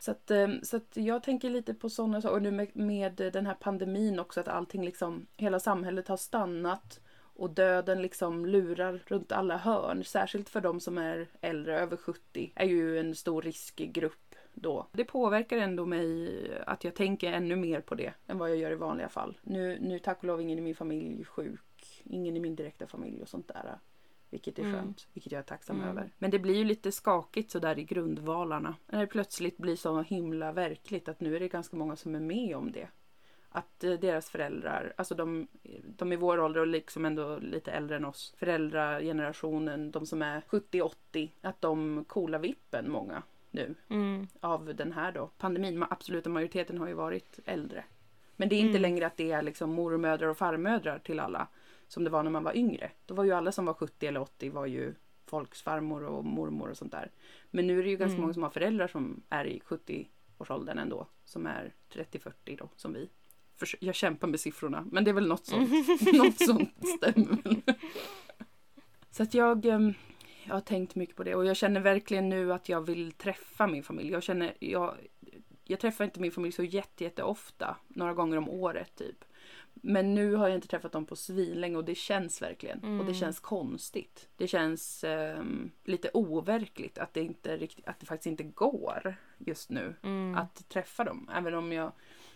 Så att, eh, så att jag tänker lite på sådana saker. Och nu med, med den här pandemin också, att allting liksom, hela samhället har stannat. Och döden liksom lurar runt alla hörn. Särskilt för de som är äldre, över 70, är ju en stor riskgrupp då. Det påverkar ändå mig att jag tänker ännu mer på det än vad jag gör i vanliga fall. Nu, nu tack och lov ingen i min familj sjuk. Ingen i min direkta familj och sånt där. Vilket är
Mm.
skönt, vilket jag är tacksam
Mm.
över. Men det blir ju lite skakigt sådär i grundvalarna. När det plötsligt blir så himla verkligt att nu är det ganska många som är med om det. Att eh, deras föräldrar, alltså de, de i vår ålder och liksom ändå lite äldre än oss, föräldragenerationen, de som är 70-80, att de coolar vippen många nu
Mm.
av den här då. Pandemin, absoluta majoriteten har ju varit äldre. Men det är inte
Mm.
längre att det är liksom mormödrar och farmödrar till alla som det var när man var yngre. Då var ju alla som var 70 eller 80 var ju folks farmor och mormor och sånt där. Men nu är det ju ganska
Mm.
många som har föräldrar som är i 70-årsåldern ändå. Som är 30-40 då, som vi. Jag kämpar med siffrorna, men det är väl något sånt. något sånt stämmer. Så att jag, ehm, jag har tänkt mycket på det och jag känner verkligen nu att jag vill träffa min familj. Jag känner, jag, jag träffar inte min familj så jätte, jätte ofta, några gånger om året typ. Men nu har jag inte träffat dem på svinlänge och det känns verkligen. Och det
Mm.
känns konstigt. Det känns ehm, lite overkligt att det, inte riktigt, att det faktiskt inte går just nu
Mm.
att träffa dem. Även om jag...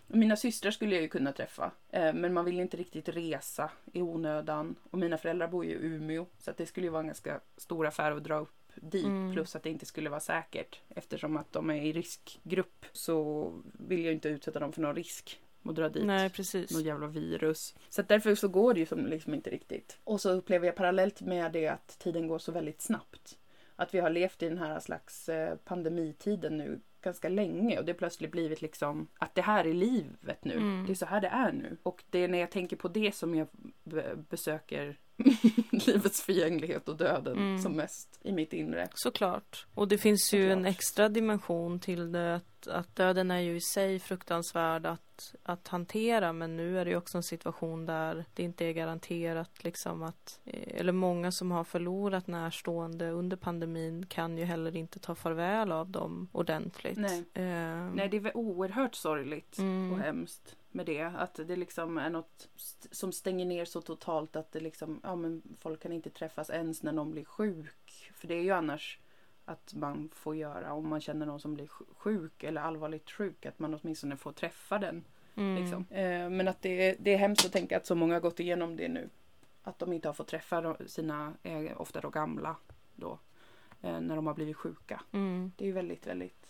Mina systrar skulle jag ju kunna träffa. Eh, men man vill inte riktigt resa i onödan. Och mina föräldrar bor ju i Umeå. Så det skulle ju vara en ganska stor affär att dra upp dit.
Mm.
Plus att det inte skulle vara säkert. Eftersom att de är i riskgrupp så vill jag inte utsätta dem för någon risk. Att dra dit
Nej, precis.
något jävla virus. Så därför så går det ju som liksom inte riktigt. Och så upplever jag parallellt med det att tiden går så väldigt snabbt. Att vi har levt i den här slags eh, pandemitiden nu ganska länge och det plötsligt blivit liksom att det här är livet nu.
Mm.
Det är så här det är nu. Och det är när jag tänker på det som jag be- besöker livets förgänglighet och döden
Mm.
som mest i mitt inre.
Såklart. Och det finns ju en
Såklart.
extra dimension till det. Att, att döden är ju i sig fruktansvärd att, att hantera. Men nu är det ju också en situation där det inte är garanterat liksom att eh, eller många som har förlorat närstående under pandemin kan ju heller inte ta farväl av dem ordentligt.
Nej.
Eh,
Nej, det är väl oerhört sorgligt
Mm.
och hemskt med det. Att det liksom är något som stänger ner så totalt att det liksom, ja men folk kan inte träffas ens när någon blir sjuk. För det är ju annars att man får göra om man känner någon som blir sj- sjuk eller allvarligt sjuk. Att man åtminstone får träffa den.
mm.
Liksom. Eh, men att det, är- det är hemskt att tänka att så många har gått igenom det nu. Att de inte har fått träffa sina, eh, ofta då gamla då. Eh, när de har blivit sjuka.
Mm.
Det är väldigt, väldigt,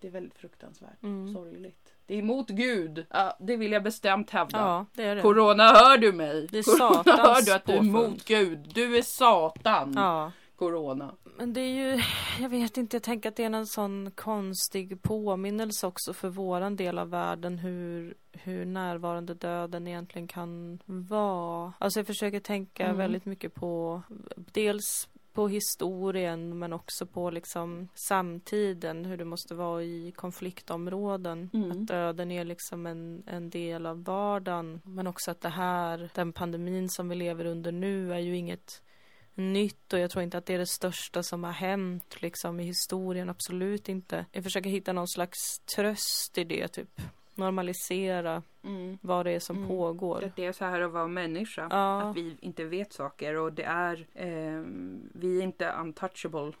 det är väldigt fruktansvärt.
Mm.
Sorgligt. Det är emot Gud. Ja, det vill jag bestämt hävda.
Ja, det det.
Corona, hör du mig?
Det är
Corona, hör du att du är emot Gud? Du är Satan,
Ja.
Corona.
Men det är ju, jag vet inte, jag tänker att det är en sån konstig påminnelse också för våran del av världen hur, hur närvarande döden egentligen kan vara. Alltså jag försöker tänka
Mm.
väldigt mycket på dels på historien men också på liksom samtiden, hur det måste vara i konfliktområden.
Mm.
Att döden är liksom en, en del av vardagen. Men också att det här, den pandemin som vi lever under nu är ju inget nytt och jag tror inte att det är det största som har hänt liksom i historien, absolut inte. Jag försöker hitta någon slags tröst i det, typ normalisera
Mm.
vad det är som
Mm.
pågår.
Att det är så här att vara människa.
Ja.
Att vi inte vet saker och det är, ehm, vi är inte untouchable.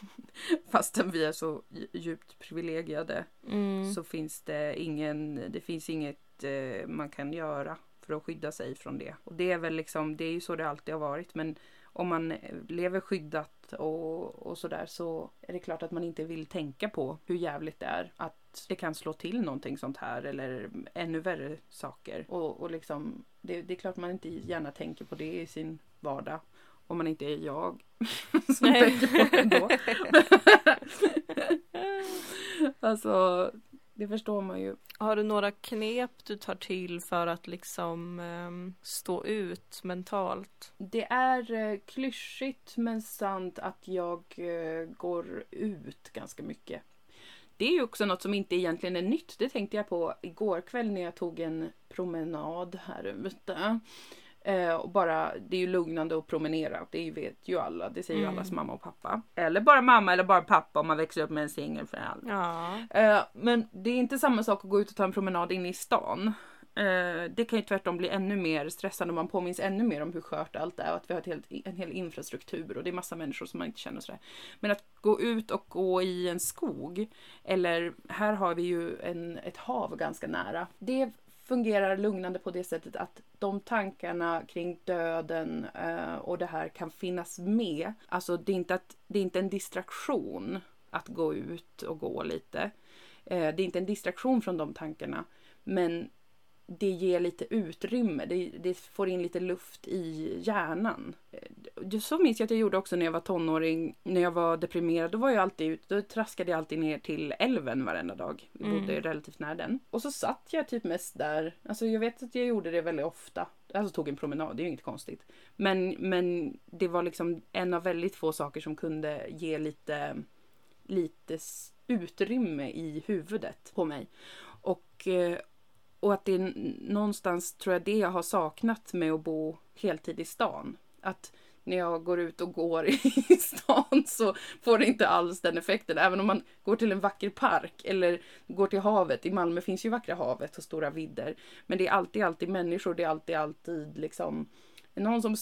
Fastän vi är så dj- djupt privilegierade
Mm.
så finns det ingen, det finns inget eh, man kan göra för att skydda sig från det. Och det är väl liksom, det är ju så det alltid har varit. Men om man lever skyddat och, och sådär så är det klart att man inte vill tänka på hur jävligt det är att det kan slå till någonting sånt här eller ännu värre saker. Och, och liksom, det, det är klart man inte gärna tänker på det i sin vardag. Om man inte är jag som
Nej.
tänker på det ändå. alltså, det förstår man ju.
Har du några knep du tar till för att liksom ehm, stå ut mentalt?
Det är eh, klyschigt men sant att jag eh, går ut ganska mycket. Det är ju också något som inte egentligen är nytt. Det tänkte jag på igår kväll när jag tog en promenad här ute. Eh, och bara, det är ju lugnande att promenera. Det vet ju alla. Det säger ju
Mm.
allas mamma och pappa. Eller bara mamma eller bara pappa om man växer upp med en singelförälder.
Ja.
Eh, men det är inte samma sak att gå ut och ta en promenad inne i stan. Eh, det kan ju tvärtom bli ännu mer stressande om man påminns ännu mer om hur skört allt är och att vi har ett helt, en hel infrastruktur och det är massa människor som man inte känner och sådär. Men att gå ut och gå i en skog, eller här har vi ju en, ett hav ganska nära. Det fungerar lugnande på det sättet att de tankarna kring döden eh, och det här kan finnas med. Alltså det är inte, att, det är inte en distraktion att gå ut och gå lite. Eh, det är inte en distraktion från de tankarna. Men det ger lite utrymme, det, det, får in lite luft i hjärnan. Eh, så minns jag att jag gjorde också när jag var tonåring, när jag var deprimerad. Då var jag alltid ute, då traskade jag alltid ner till älven varenda dag. Vi bodde
Mm.
relativt nära den. Och så satt jag typ mest där. Alltså jag vet att jag gjorde det väldigt ofta. Alltså tog en promenad, det är ju inget konstigt. Men, men det var liksom en av väldigt få saker som kunde ge lite, lite utrymme i huvudet på mig. Och, eh, och att det är någonstans, tror jag, det jag har saknat med att bo heltid i stan. Att när jag går ut och går i stan så får det inte alls den effekten. Även om man går till en vacker park eller går till havet. I Malmö finns ju vackra havet och stora vidder. Men det är alltid, alltid människor. Det är alltid, alltid liksom någon som,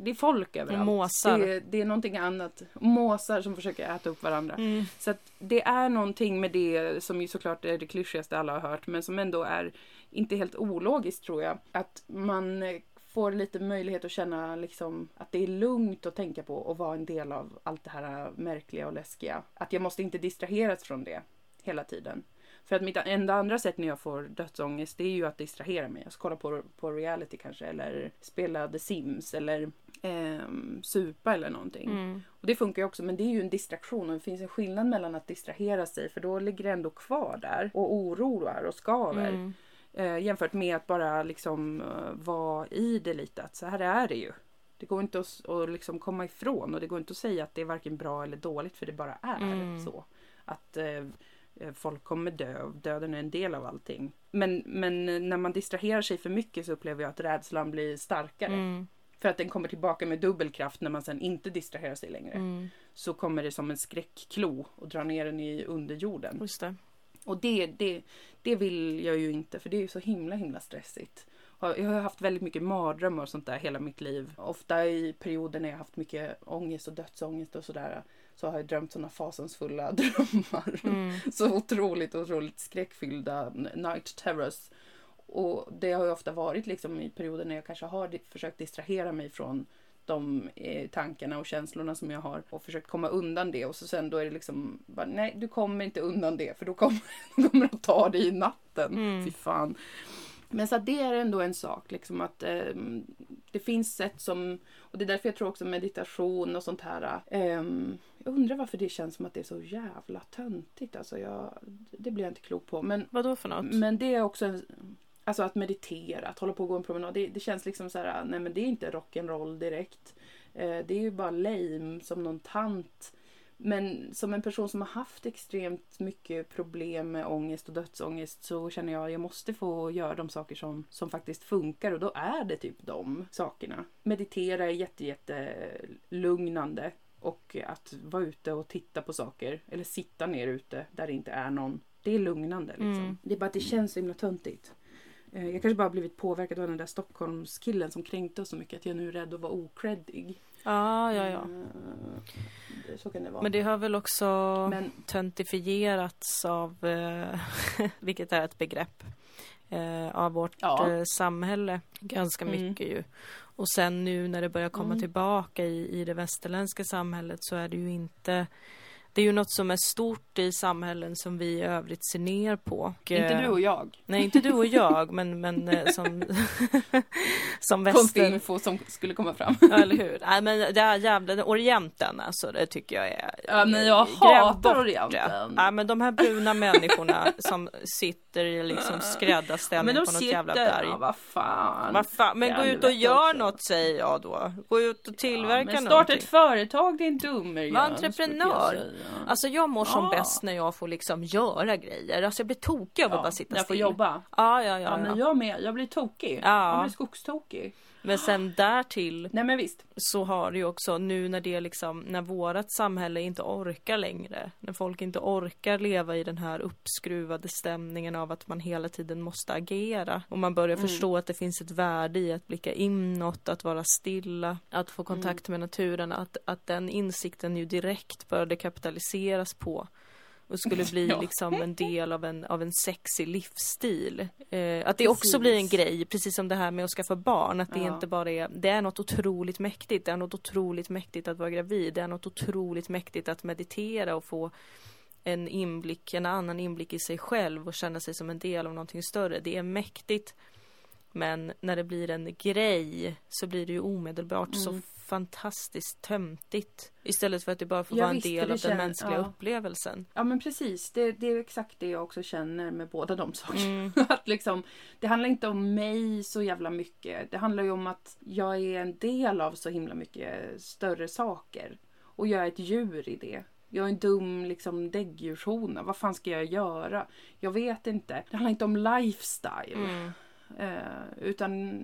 det är folk överallt.
måsar.
Det, är- det är någonting annat. Måsar som försöker äta upp varandra.
Mm.
Så att det är någonting med det som ju såklart är det klyschigaste alla har hört men som ändå är inte helt ologiskt tror jag. Att man eh, får lite möjlighet att känna liksom att det är lugnt att tänka på och vara en del av allt det här märkliga och läskiga. Att jag måste inte distraheras från det hela tiden. För att mitt enda andra sätt när jag får dödsångest det är ju att distrahera mig. Alltså kolla på, på reality kanske eller spela The Sims eller ehm, supa eller någonting.
Mm.
Och det funkar ju också men det är ju en distraktion och det finns en skillnad mellan att distrahera sig för då ligger det ändå kvar där och oroar och skaver.
Mm.
Eh, jämfört med att bara liksom eh, vara i det lite att så här är det ju. Det går inte att, att liksom komma ifrån och det går inte att säga att det är varken bra eller dåligt för det bara är
Mm.
så. Att eh, eh, folk kommer dö och döden är en del av allting. Men, men eh, när man distraherar sig för mycket så upplever jag att rädslan blir starkare.
Mm.
För att den kommer tillbaka med dubbel kraft när man sen inte distraherar sig längre.
Mm.
Så kommer det som en skräckklo och drar ner den i underjorden.
Just det.
Och det, det, det vill jag ju inte för det är ju så himla himla stressigt. Jag har haft väldigt mycket mardrömmar och sånt där hela mitt liv. Ofta i perioder när jag haft mycket ångest och dödsångest och sådär. Så har jag drömt sådana fasansfulla drömmar.
Mm.
Så otroligt, otroligt skräckfyllda night terrors. Och det har ju ofta varit liksom i perioder när jag kanske har försökt distrahera mig från de eh, tankarna och känslorna som jag har och försökt komma undan det och så sen då är det liksom bara, nej du kommer inte undan det för då kommer du kommer att ta dig i natten.
Mm.
Fy fan. Men så det är ändå en sak liksom att eh, det finns sätt som och det är därför jag tror också meditation och sånt här. ehm, jag undrar varför det känns som att det är så jävla töntigt. Alltså jag, det blir jag inte klok på. Men,
Vad då för något?
men det är också en, Alltså att meditera, att hålla på och gå en promenad. Det, det känns liksom så här, nej men det är inte rock'n'roll direkt. Eh, det är ju bara lame som någon tant. Men som en person som har haft extremt mycket problem med ångest och dödsångest så känner jag att jag måste få göra de saker som, som faktiskt funkar och då är det typ de sakerna. Meditera är jätte, jätte lugnande och att vara ute och titta på saker eller sitta ner ute där det inte är någon. Det är lugnande liksom.
Mm.
Det är bara att det känns så himla töntigt. Eh, Jag kanske bara blivit påverkad av den där Stockholmskillen som kränkte oss så mycket att jag nu är rädd att vara okreddig.
Ja, ja, ja.
Eh, Så kan det vara.
Men det har väl också
Men
töntifierats av, eh, vilket är ett begrepp, av vårt
Ja.
samhälle ganska
Mm.
mycket ju. Och sen nu när det börjar komma
Mm.
tillbaka i, i det västerländska samhället så är det ju inte det är ju något som är stort i samhällen som vi i övrigt ser ner på.
Inte
eh,
du och jag.
Nej, inte du och jag, men, men eh, som, som
Konstig
väster...
info som skulle komma fram.
Ja, eller hur? Nej, men det här jävla Orienten, alltså, det tycker jag är...
Ja, men jag hatar. Orienten.
Nej, men de här bruna människorna som sitter i liksom skräddarställning
Men de
på något jävla
sitter,
berg.
ja, vad fan.
Vad fan, men gå ut och gör något säger jag då. Gå ut och tillverka
ja, men starta
någonting.
ett företag din dummer
Var entreprenör. Alltså jag mår som
Ja.
bäst när jag får liksom göra grejer. Alltså jag blir tokig av att
ja,
bara sitta
när jag får
still.
jobba.
Ja, ja,
Ja,
ja.
men
ja.
jag med. Jag blir tokig.
Ja.
Jag blir skogstokig.
Men sen därtill
Nej men visst.
så har det ju också nu när det liksom, när vårat samhälle inte orkar längre, när folk inte orkar leva i den här uppskruvade stämningen av att man hela tiden måste agera och man börjar
Mm.
förstå att det finns ett värde i att blicka inåt, att vara stilla, att få kontakt med naturen, att, att den insikten ju direkt började kapitaliseras på och skulle bli
Ja.
liksom en del av en, av en sexig livsstil. Eh, att det också blir en
Precis.
grej, precis som det här med att skaffa barn, att det
Ja.
inte bara är, det är något otroligt mäktigt, det är något otroligt mäktigt att vara gravid, det är något otroligt mäktigt att meditera och få en inblick, en annan inblick i sig själv och känna sig som en del av någonting större. Det är mäktigt. Men när det blir en grej så blir det ju omedelbart så
Mm.
Fantastiskt töntigt. Istället för att det bara får
Ja,
vara en del av den mänskliga
ja.
upplevelsen.
Ja men precis, det, det är exakt det jag också känner med båda de sakerna.
Mm.
Att liksom, det handlar inte om mig så jävla mycket. Det handlar ju om att jag är en del av så himla mycket större saker. Och jag är ett djur i det. Jag är en dum liksom däggdjurshona. Vad fan ska jag göra? Jag vet inte. Det handlar inte om lifestyle.
Mm.
Eh, utan,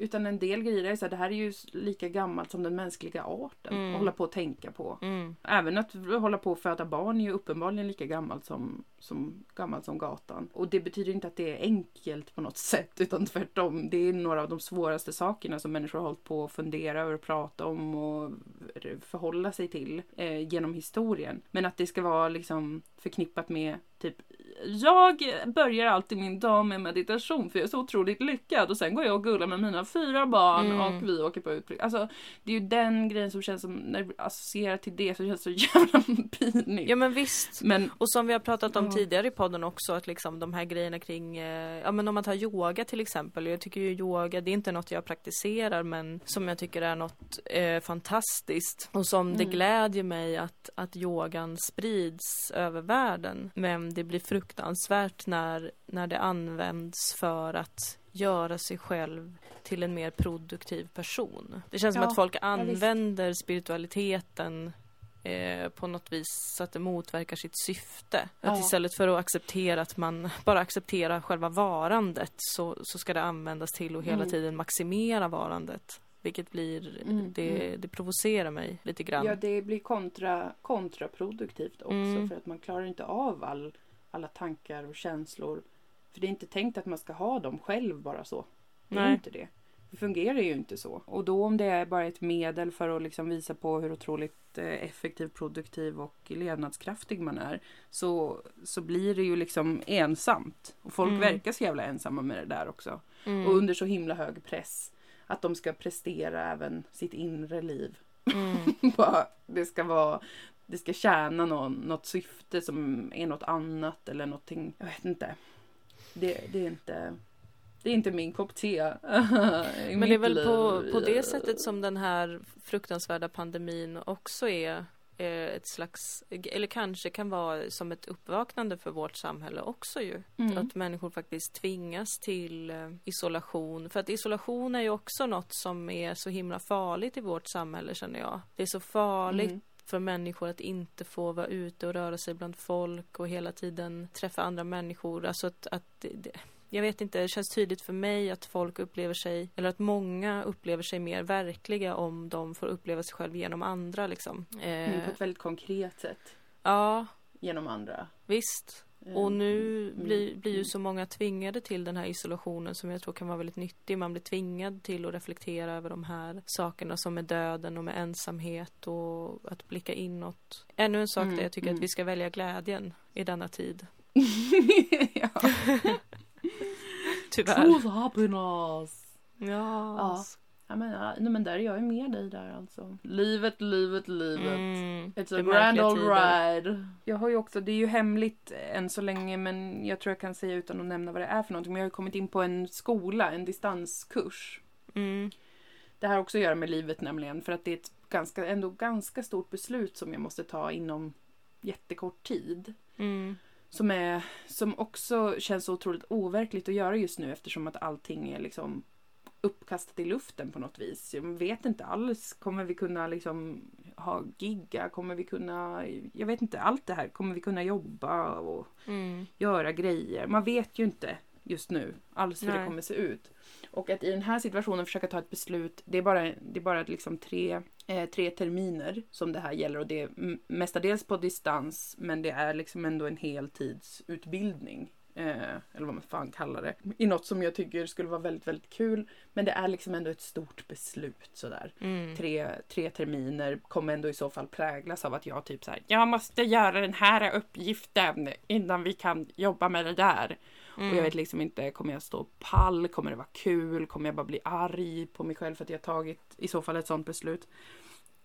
utan en del grejer är så här, det här är ju lika gammalt som den mänskliga arten.
Mm.
Att hålla på och tänka på.
Mm.
Även att hålla på och föda barn är ju uppenbarligen lika gammalt som, som, gammalt som gatan. Och det betyder inte att det är enkelt på något sätt utan tvärtom. Det är några av de svåraste sakerna som människor har hållit på att fundera över, prata om och förhålla sig till eh, genom historien. Men att det ska vara liksom förknippat med typ jag börjar alltid min dag med meditation för jag är så otroligt lyckad och sen går jag och gullar med mina fyra barn
Mm.
och vi åker på utflykt. Alltså det är ju den grejen som känns som, när vi associerar till det så känns det så jävla pinigt.
Ja men visst.
Men
Och som vi har pratat om
Ja.
tidigare i podden också att liksom de här grejerna kring, eh, ja men om man tar yoga till exempel. Jag tycker ju yoga, det är inte något jag praktiserar men som jag tycker är något eh, fantastiskt. Och som det
Mm.
glädjer mig att, att yogan sprids över världen. Men det blir fruktansvärt när, när det används för att göra sig själv till en mer produktiv person. Det känns som
Ja,
att folk använder spiritualiteten eh, på något vis så att det motverkar sitt syfte. Att
Ja.
istället för att acceptera att man bara accepterar själva varandet så, så ska det användas till att hela
Mm.
tiden maximera varandet. Vilket blir,
Mm,
det,
mm.
det provocerar mig lite grann.
ja, det blir kontra, kontraproduktivt också
Mm.
för att man klarar inte av all, alla tankar och känslor. För det är inte tänkt att man ska ha dem själv bara så. Det är
Nej.
inte det. Det fungerar ju inte så. Och då om det är bara ett medel för att liksom visa på hur otroligt eh, effektiv, produktiv och levnadskraftig man är. Så, så blir det ju liksom ensamt. Och folk
Mm.
verkar så jävla ensamma med det där också.
Mm.
Och under så himla hög press. Att de ska prestera även sitt inre liv.
Mm.
Det ska vara det ska tjäna någon, något syfte som är något annat eller någonting. Jag vet inte. Det, det är inte det är inte min kopp te.
Men det är väl på, på det sättet som den här fruktansvärda pandemin också är ett slags, eller kanske kan vara som ett uppvaknande för vårt samhälle också ju.
Mm.
Att människor faktiskt tvingas till eh, isolation. För att isolation är ju också något som är så himla farligt i vårt samhälle känner jag. Det är så farligt
Mm.
För människor att inte få vara ute och röra sig bland folk och hela tiden träffa andra människor. Alltså att, att det, det, jag vet inte, det känns tydligt för mig att folk upplever sig, eller att många upplever sig mer verkliga om de får uppleva sig själv genom andra liksom.
Mm,
Eh,
på ett väldigt konkret sätt.
ja,
Genom andra.
visst. Och nu
mm,
blir, blir ju
mm.
så många tvingade till den här isolationen som jag tror kan vara väldigt nyttig. Man blir tvingad till att reflektera över de här sakerna som är döden och med ensamhet och att blicka inåt. Ännu en sak
Mm,
där jag tycker
mm.
att vi ska välja glädjen i denna tid. Tyvärr.
Choose happiness.
Ja.
Ja. Ja, men, ja, nej, men där är jag ju med dig där alltså. Livet, livet, livet.
Mm,
It's a grand old
tider.
ride. Jag har ju också, det är ju hemligt än så länge men jag tror jag kan säga utan att nämna vad det är för någonting. Men jag har ju kommit in på en skola, en distanskurs.
Mm.
Det här har också att göra med livet nämligen. För att det är ett ganska, ändå ganska stort beslut som jag måste ta inom jättekort tid.
Mm.
Som, är, som också känns så otroligt overkligt att göra just nu eftersom att allting är liksom uppkastat i luften på något vis. Jag vet inte alls. Kommer vi kunna liksom ha gigga? Kommer vi kunna... Jag vet inte. Allt det här. Kommer vi kunna jobba och
Mm.
göra grejer? Man vet ju inte. just nu alls hur det
Nej.
kommer se ut. Och att i den här situationen försöka ta ett beslut, det är bara, det är bara liksom tre, eh, tre terminer som det här gäller och det är mestadels på distans men det är liksom ändå en heltidsutbildning. Eh, eller vad man fan kallar det. I något som jag tycker skulle vara väldigt, väldigt kul. Men det är liksom ändå ett stort beslut sådär.
Mm.
Tre, tre terminer kommer ändå i så fall präglas av att jag typ såhär, jag måste göra den här uppgiften innan vi kan jobba med det där.
Mm.
Och jag vet liksom inte, kommer jag stå pall? Kommer det vara kul? Kommer jag bara bli arg på mig själv för att jag tagit i så fall ett sånt beslut?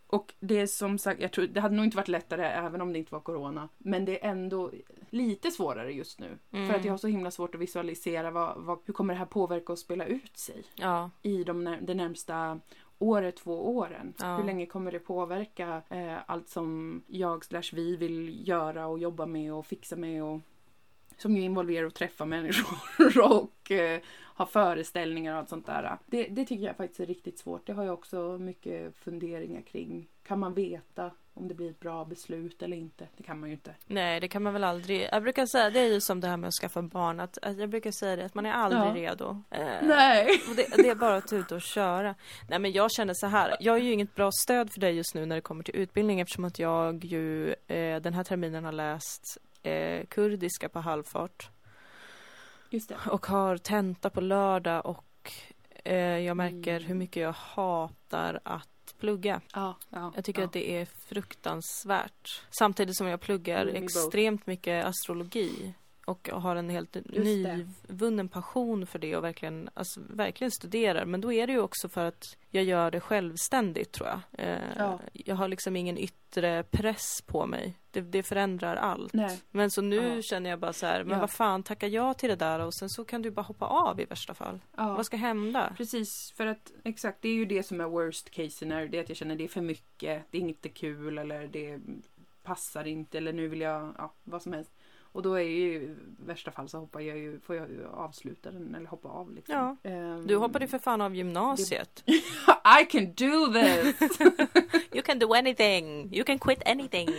Och det är som sagt, jag tror, det hade nog inte varit lättare även om det inte var corona. Men det är ändå lite svårare just nu.
Mm.
För att jag har så himla svårt att visualisera vad, vad, hur kommer det här påverka och spela ut sig
Ja.
i de det närmsta året, två åren.
Ja.
Hur länge kommer det påverka eh, allt som jag slash vi vill göra och jobba med och fixa med och som ju involverar att träffa människor och eh, ha föreställningar och allt sånt där. Det, det tycker jag faktiskt är riktigt svårt. Det har jag också mycket funderingar kring. Kan man veta om det blir ett bra beslut eller inte? Det kan man ju inte.
Nej, det kan man väl aldrig. Jag brukar säga, det är ju som det här med att skaffa barn, att, att jag brukar säga det, att man är aldrig
Ja.
redo. Eh,
Nej!
det, det är bara att ut och köra. Nej, men jag känner så här, jag är ju inget bra stöd för dig just nu när det kommer till utbildning eftersom att jag ju eh, den här terminen har läst eh, kurdiska på halvfart
Just det.
och har tenta på lördag och eh, jag märker
Mm.
hur mycket jag hatar att plugga.
Ja, ja,
Jag tycker
ja.
att det är fruktansvärt. Samtidigt som jag pluggar
both.
extremt mycket astrologi och har en helt nyvunnen passion för det och verkligen, alltså, verkligen studerar. Men då är det ju också för att jag gör det självständigt tror jag. Eh,
Ja.
Jag har liksom ingen yttre press på mig. Det, det förändrar allt.
Nej.
Men så nu
Ja.
känner jag bara så här, men
Ja.
vad fan, tacka ja till det där och sen så kan du bara hoppa av i värsta fall.
Ja.
Vad ska hända?
Precis, för att exakt det är ju det som är worst case scenario. Det är att jag känner det är för mycket, det är inte kul eller det passar inte eller nu vill jag, ja vad som helst. Och då är ju i värsta fall så hoppar jag ju, får jag ju avsluta den eller hoppa av liksom. Ehm,
Du hoppade ju för fan av gymnasiet.
I can do this!
You can do anything. You can quit anything.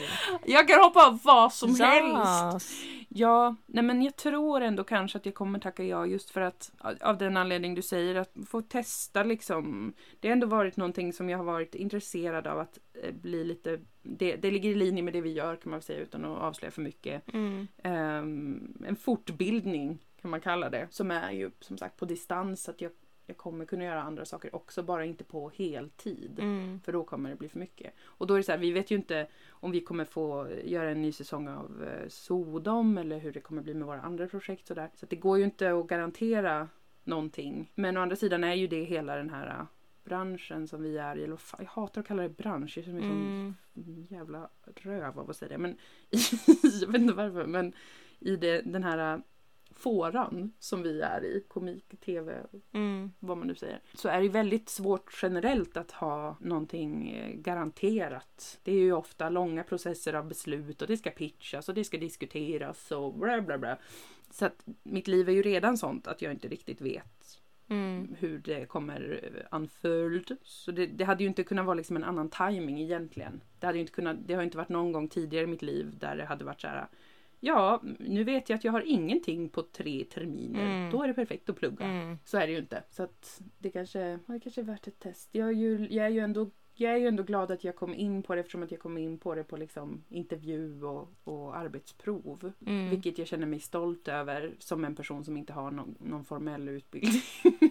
jag kan hoppa av vad som
Yes.
helst! Ja, nej men jag tror ändå kanske att jag kommer tacka ja just för att av den anledning du säger att få testa liksom. Det har ändå varit någonting som jag har varit intresserad av att eh, bli lite, det, det ligger i linje med det vi gör kan man säga utan att avslöja för mycket.
Mm.
Ehm, en fortbildning kan man kalla det som är ju som sagt på distans att jag, jag kommer kunna göra andra saker också bara inte på heltid.
Mm.
För då kommer det bli för mycket. Och då är det så här, vi vet ju inte om vi kommer få göra en ny säsong av eh, Sodom eller hur det kommer bli med våra andra projekt sådär. Så att det går ju inte att garantera någonting. Men å andra sidan är ju det hela den här eh, branschen som vi är i. Eller fan, jag hatar att kalla det bransch. Är som en
Mm.
sån jävla röv av att säga det. Men jag vet inte varför. Men i det, den här eh, fåran som vi är i. Komik, tv,
Mm.
vad man nu säger, så är det väldigt svårt generellt att ha någonting eh, garanterat. Det är ju ofta långa processer av beslut och det ska pitchas och det ska diskuteras och bla bla bla. Så att mitt liv är ju redan sånt att jag inte riktigt vet
Mm.
hur det kommer eh, unfold. Så det, det hade ju inte kunnat vara liksom en annan timing egentligen. Det, hade ju inte kunnat, det har inte varit någon gång tidigare i mitt liv där det hade varit så här. Ja, nu vet jag att jag har ingenting på tre terminer.
Mm.
Då är det perfekt att plugga.
Mm.
Så är det ju inte. Så att det kanske, det kanske är värt ett test. Jag är, ju, jag, är ju ändå, jag är ju ändå glad att jag kom in på det eftersom att jag kom in på det på liksom intervju och, och arbetsprov.
Mm.
Vilket jag känner mig stolt över som en person som inte har någon, någon formell utbildning.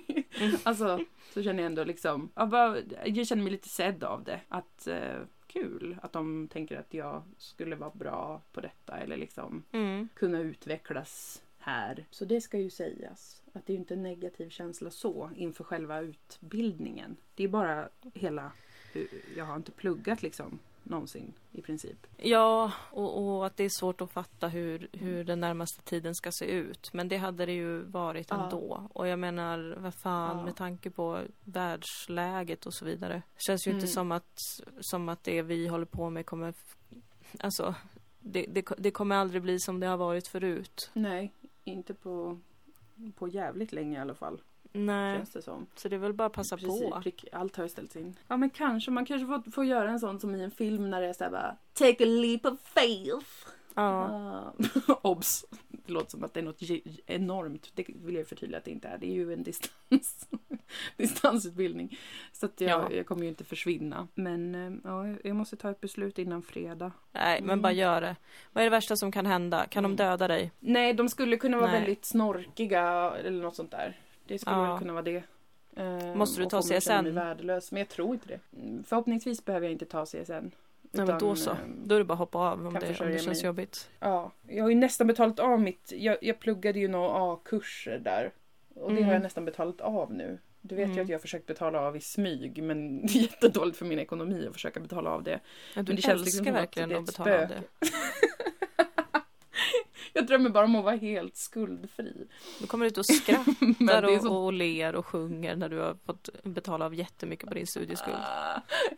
alltså, så känner jag ändå liksom, jag, bara, jag känner mig lite sedd av det. Att eh, kul att de tänker att jag skulle vara bra på detta eller liksom
Mm.
kunna utvecklas här. Så det ska ju sägas. Att det är ju inte en negativ känsla så inför själva utbildningen. Det är bara hela... Jag har inte pluggat liksom någonsin i princip.
Ja, och, och att det är svårt att fatta hur, hur den närmaste tiden ska se ut. Men det hade det ju varit
Ja.
ändå. Och jag menar, vad fan,
Ja.
med tanke på världsläget och så vidare. Känns ju inte
Mm.
som att, som att det vi håller på med kommer... Alltså, det, det, det kommer aldrig bli som det har varit förut.
Nej, inte på, på jävligt länge i alla fall.
Nej,
Känns det som.
så det är väl bara att passa
Precis,
på.
prick, allt har ju ställts in. Ja men kanske, man kanske får, får göra en sån som i en film när det är såhär bara Take a leap of faith.
Ja.
Ah, obs! det låter som att det är något enormt. Det vill jag förtydliga att det inte är. Det är ju en distans, distansutbildning. Så att jag,
Ja.
jag kommer ju inte försvinna. Men eh, ja, jag måste ta ett beslut innan fredag.
Nej, men
Mm.
bara gör det. Vad är det värsta som kan hända? Kan
Mm.
de döda dig?
Nej, de skulle kunna vara
Nej.
väldigt snorkiga eller något sånt där. Det skulle
Ja.
väl kunna vara det. Eh,
Måste du ta
att
CSN?
värdelös. Men jag tror inte det. Mm, Förhoppningsvis behöver jag inte ta CSN.
Nej, men då så.
eh,
Då är det bara att hoppa av om det, om det känns
mig.
jobbigt.
Ja, jag har ju nästan betalat av mitt... Jag, jag pluggade ju några A-kurser där. Och det
Mm.
har jag nästan betalat av nu. Du vet ju
Mm.
att jag har försökt betala av i smyg men det är jättedåligt för min ekonomi att försöka betala av det.
Ja, du
Men det känns
älskar
liksom som att
verkligen att
ett
betala av det.
Jag drömmer bara om att vara helt skuldfri.
Du kommer ut och skrattar
är
och,
så...
och ler och sjunger när du har fått betala av jättemycket på din studieskuld.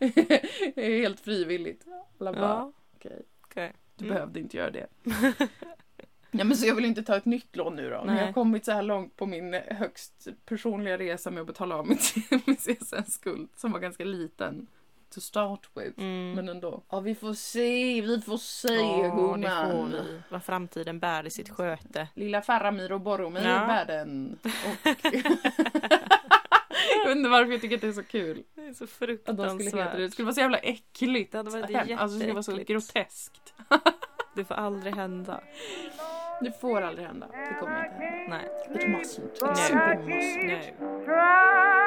Det är helt frivilligt. Alla bara,
Ja,
okej,
okej.
du
Mm.
behövde inte göra det. Ja, men så jag vill inte ta ett nytt lån nu då. Men
Nej.
jag har kommit så här långt på min högst personliga resa med att betala av min, min CSN-skuld som var ganska liten. To start with.
Mm.
Men ändå. Ja, vi får se, vi får se
Ja, det får
gumman.
vi. Vad framtiden bär i sitt sköte.
Lilla Faramir och Boromir
Ja.
bär den. Och... jag vet inte varför jag tycker att det är så kul.
Det är så
Att de skulle heta det.
fruktansvärt.
Det skulle vara så jävla äckligt.
Det hade varit
Hem- Alltså det skulle vara så
jätteäckligt.
groteskt.
Det får aldrig hända.
Det får aldrig hända. Det kommer inte hända.
Nej.
It mustn't. It
Nej.
simply mustn't.
Nej.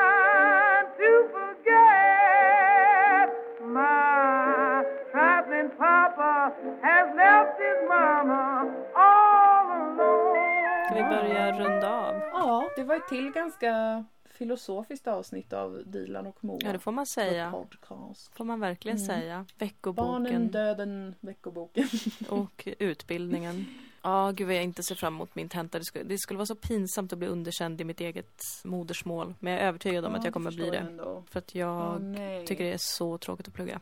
Ska vi börja runda av?
Ja, det var ett till ganska filosofiskt avsnitt av Dilan och Moa.
Ja, det får man säga.
Podcast.
Får man verkligen
Mm.
säga.
Barnen,
Veckoboken
döden, veckoboken.
och utbildningen. Ja, gud vad jag inte ser fram emot min tenta. Det skulle, det skulle vara så pinsamt att bli underkänd i mitt eget modersmål. Men jag är övertygad om att jag kommer bli det.
Ändå.
För att jag
nej.
tycker det är så tråkigt att plugga.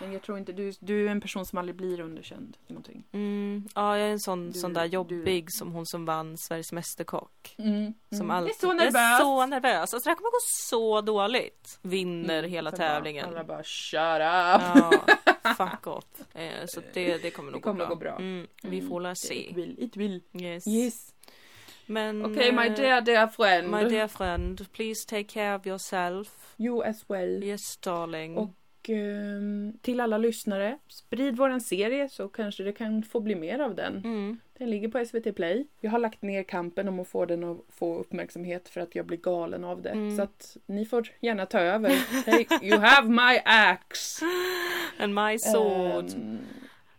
Men jag tror inte du, du är en person som aldrig blir underkänd i någonting.
Mm, ja, jag är en sån,
Du-
sån där
du-
jobbig som hon som vann Sveriges Mästerkock.
Mm.
Som
mm.
alltid,
Det är så
Jag är
nervös.
så nervös. Alltså det här kommer gå så dåligt. Vinner
Mm.
hela tävlingen.
Bara, alla bara shut up.
Ja, fuck off. Eh, så det, det kommer nog
Det kommer
gå,
gå
bra.
bra.
Mm, vi
Mm.
får la
It
se.
will, it will.
Yes.
Yes.
Men...
Okay, my
eh,
dear, dear friend.
My dear friend, please take care of yourself.
You as well.
Yes, darling.
Och ehm, till alla lyssnare, sprid våran serie så kanske det kan få bli mer av den.
Mm.
Den ligger på SVT Play. Jag har lagt ner kampen om att få den att få uppmärksamhet för att jag blir galen av det.
Mm.
Så att ni får gärna ta över. Take, you have my axe!
And my sword.
Ehm,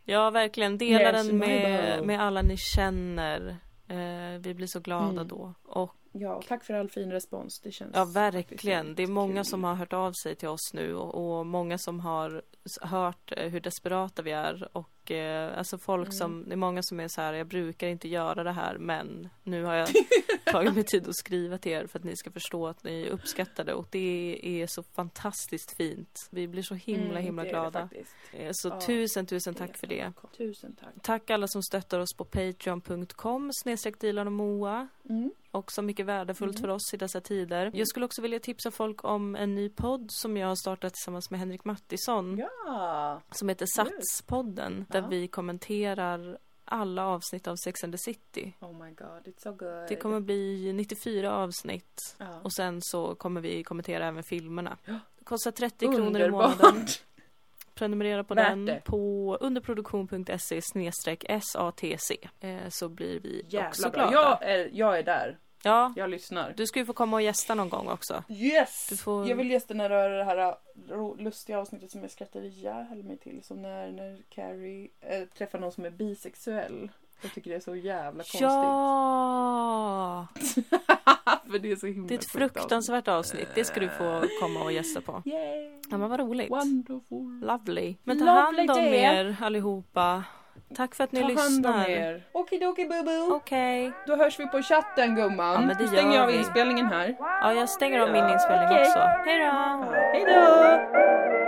Ja, verkligen. Dela den med,
bow.
med alla ni känner. Eh, vi blir så glada
Mm.
då. Och
ja, och tack för all fin respons. Det känns
ja, verkligen. Det är många
kul.
som har hört av sig till oss nu och, och många som har hört eh, hur desperata vi är. Och eh, alltså folk
Mm.
som, det är många som är så här, jag brukar inte göra det här men nu har jag tagit mig tid att skriva till er för att ni ska förstå att ni uppskattar det och det är så fantastiskt fint. Vi blir så himla
Mm,
himla
är
glada. Eh, Så
Ja,
tusen tusen tack
är
för det.
Tusen tack.
Tack alla som stöttar oss på patreon.com snedstreck Dilan och Moa.
Mm.
Också mycket värdefullt
Mm.
för oss i dessa tider. Jag skulle också vilja tipsa folk om en ny podd som jag har startat tillsammans med Henrik Mattisson.
Ja!
Som heter Satspodden. Där
Ja.
vi kommenterar alla avsnitt av Sex and the City.
Oh my god, it's so good.
Det kommer bli 94 avsnitt.
ja.
Och sen så kommer vi kommentera även filmerna. Det kostar 30 kronor i månaden.
Underbart!
Prenumerera på
Värt
den
det.
på underproduktion.se SATC. Eh, så blir vi också
Jävla
glada.
bra. Jag är, jag är där.
Ja,
Jag lyssnar.
du ska ju få komma och gästa någon gång också.
Yes!
Du får-
Jag vill gästa när det det här lustiga avsnittet som jag skrattade ihjäl mig till. Som när, när Carrie äh, träffar någon som är bisexuell. Jag tycker det är så jävla konstigt.
Ja!
För det är så himla
Det är ett fruktansvärt avsnitt. Det ska du få komma och gästa på.
Yay!
Ja, men vad roligt.
Wonderful!
Lovely. Men ta
Lovely
hand om
day.
er allihopa. Tack för att ni
Ta hand om
lyssnar.
er. Okidoki bubu.
Okej.
Då hörs vi på chatten gumman.
Ja, men det
stänger jag av inspelningen här.
Ja, jag stänger av min inspelning
Okej.
också. Hej då!
Ja, Hej då!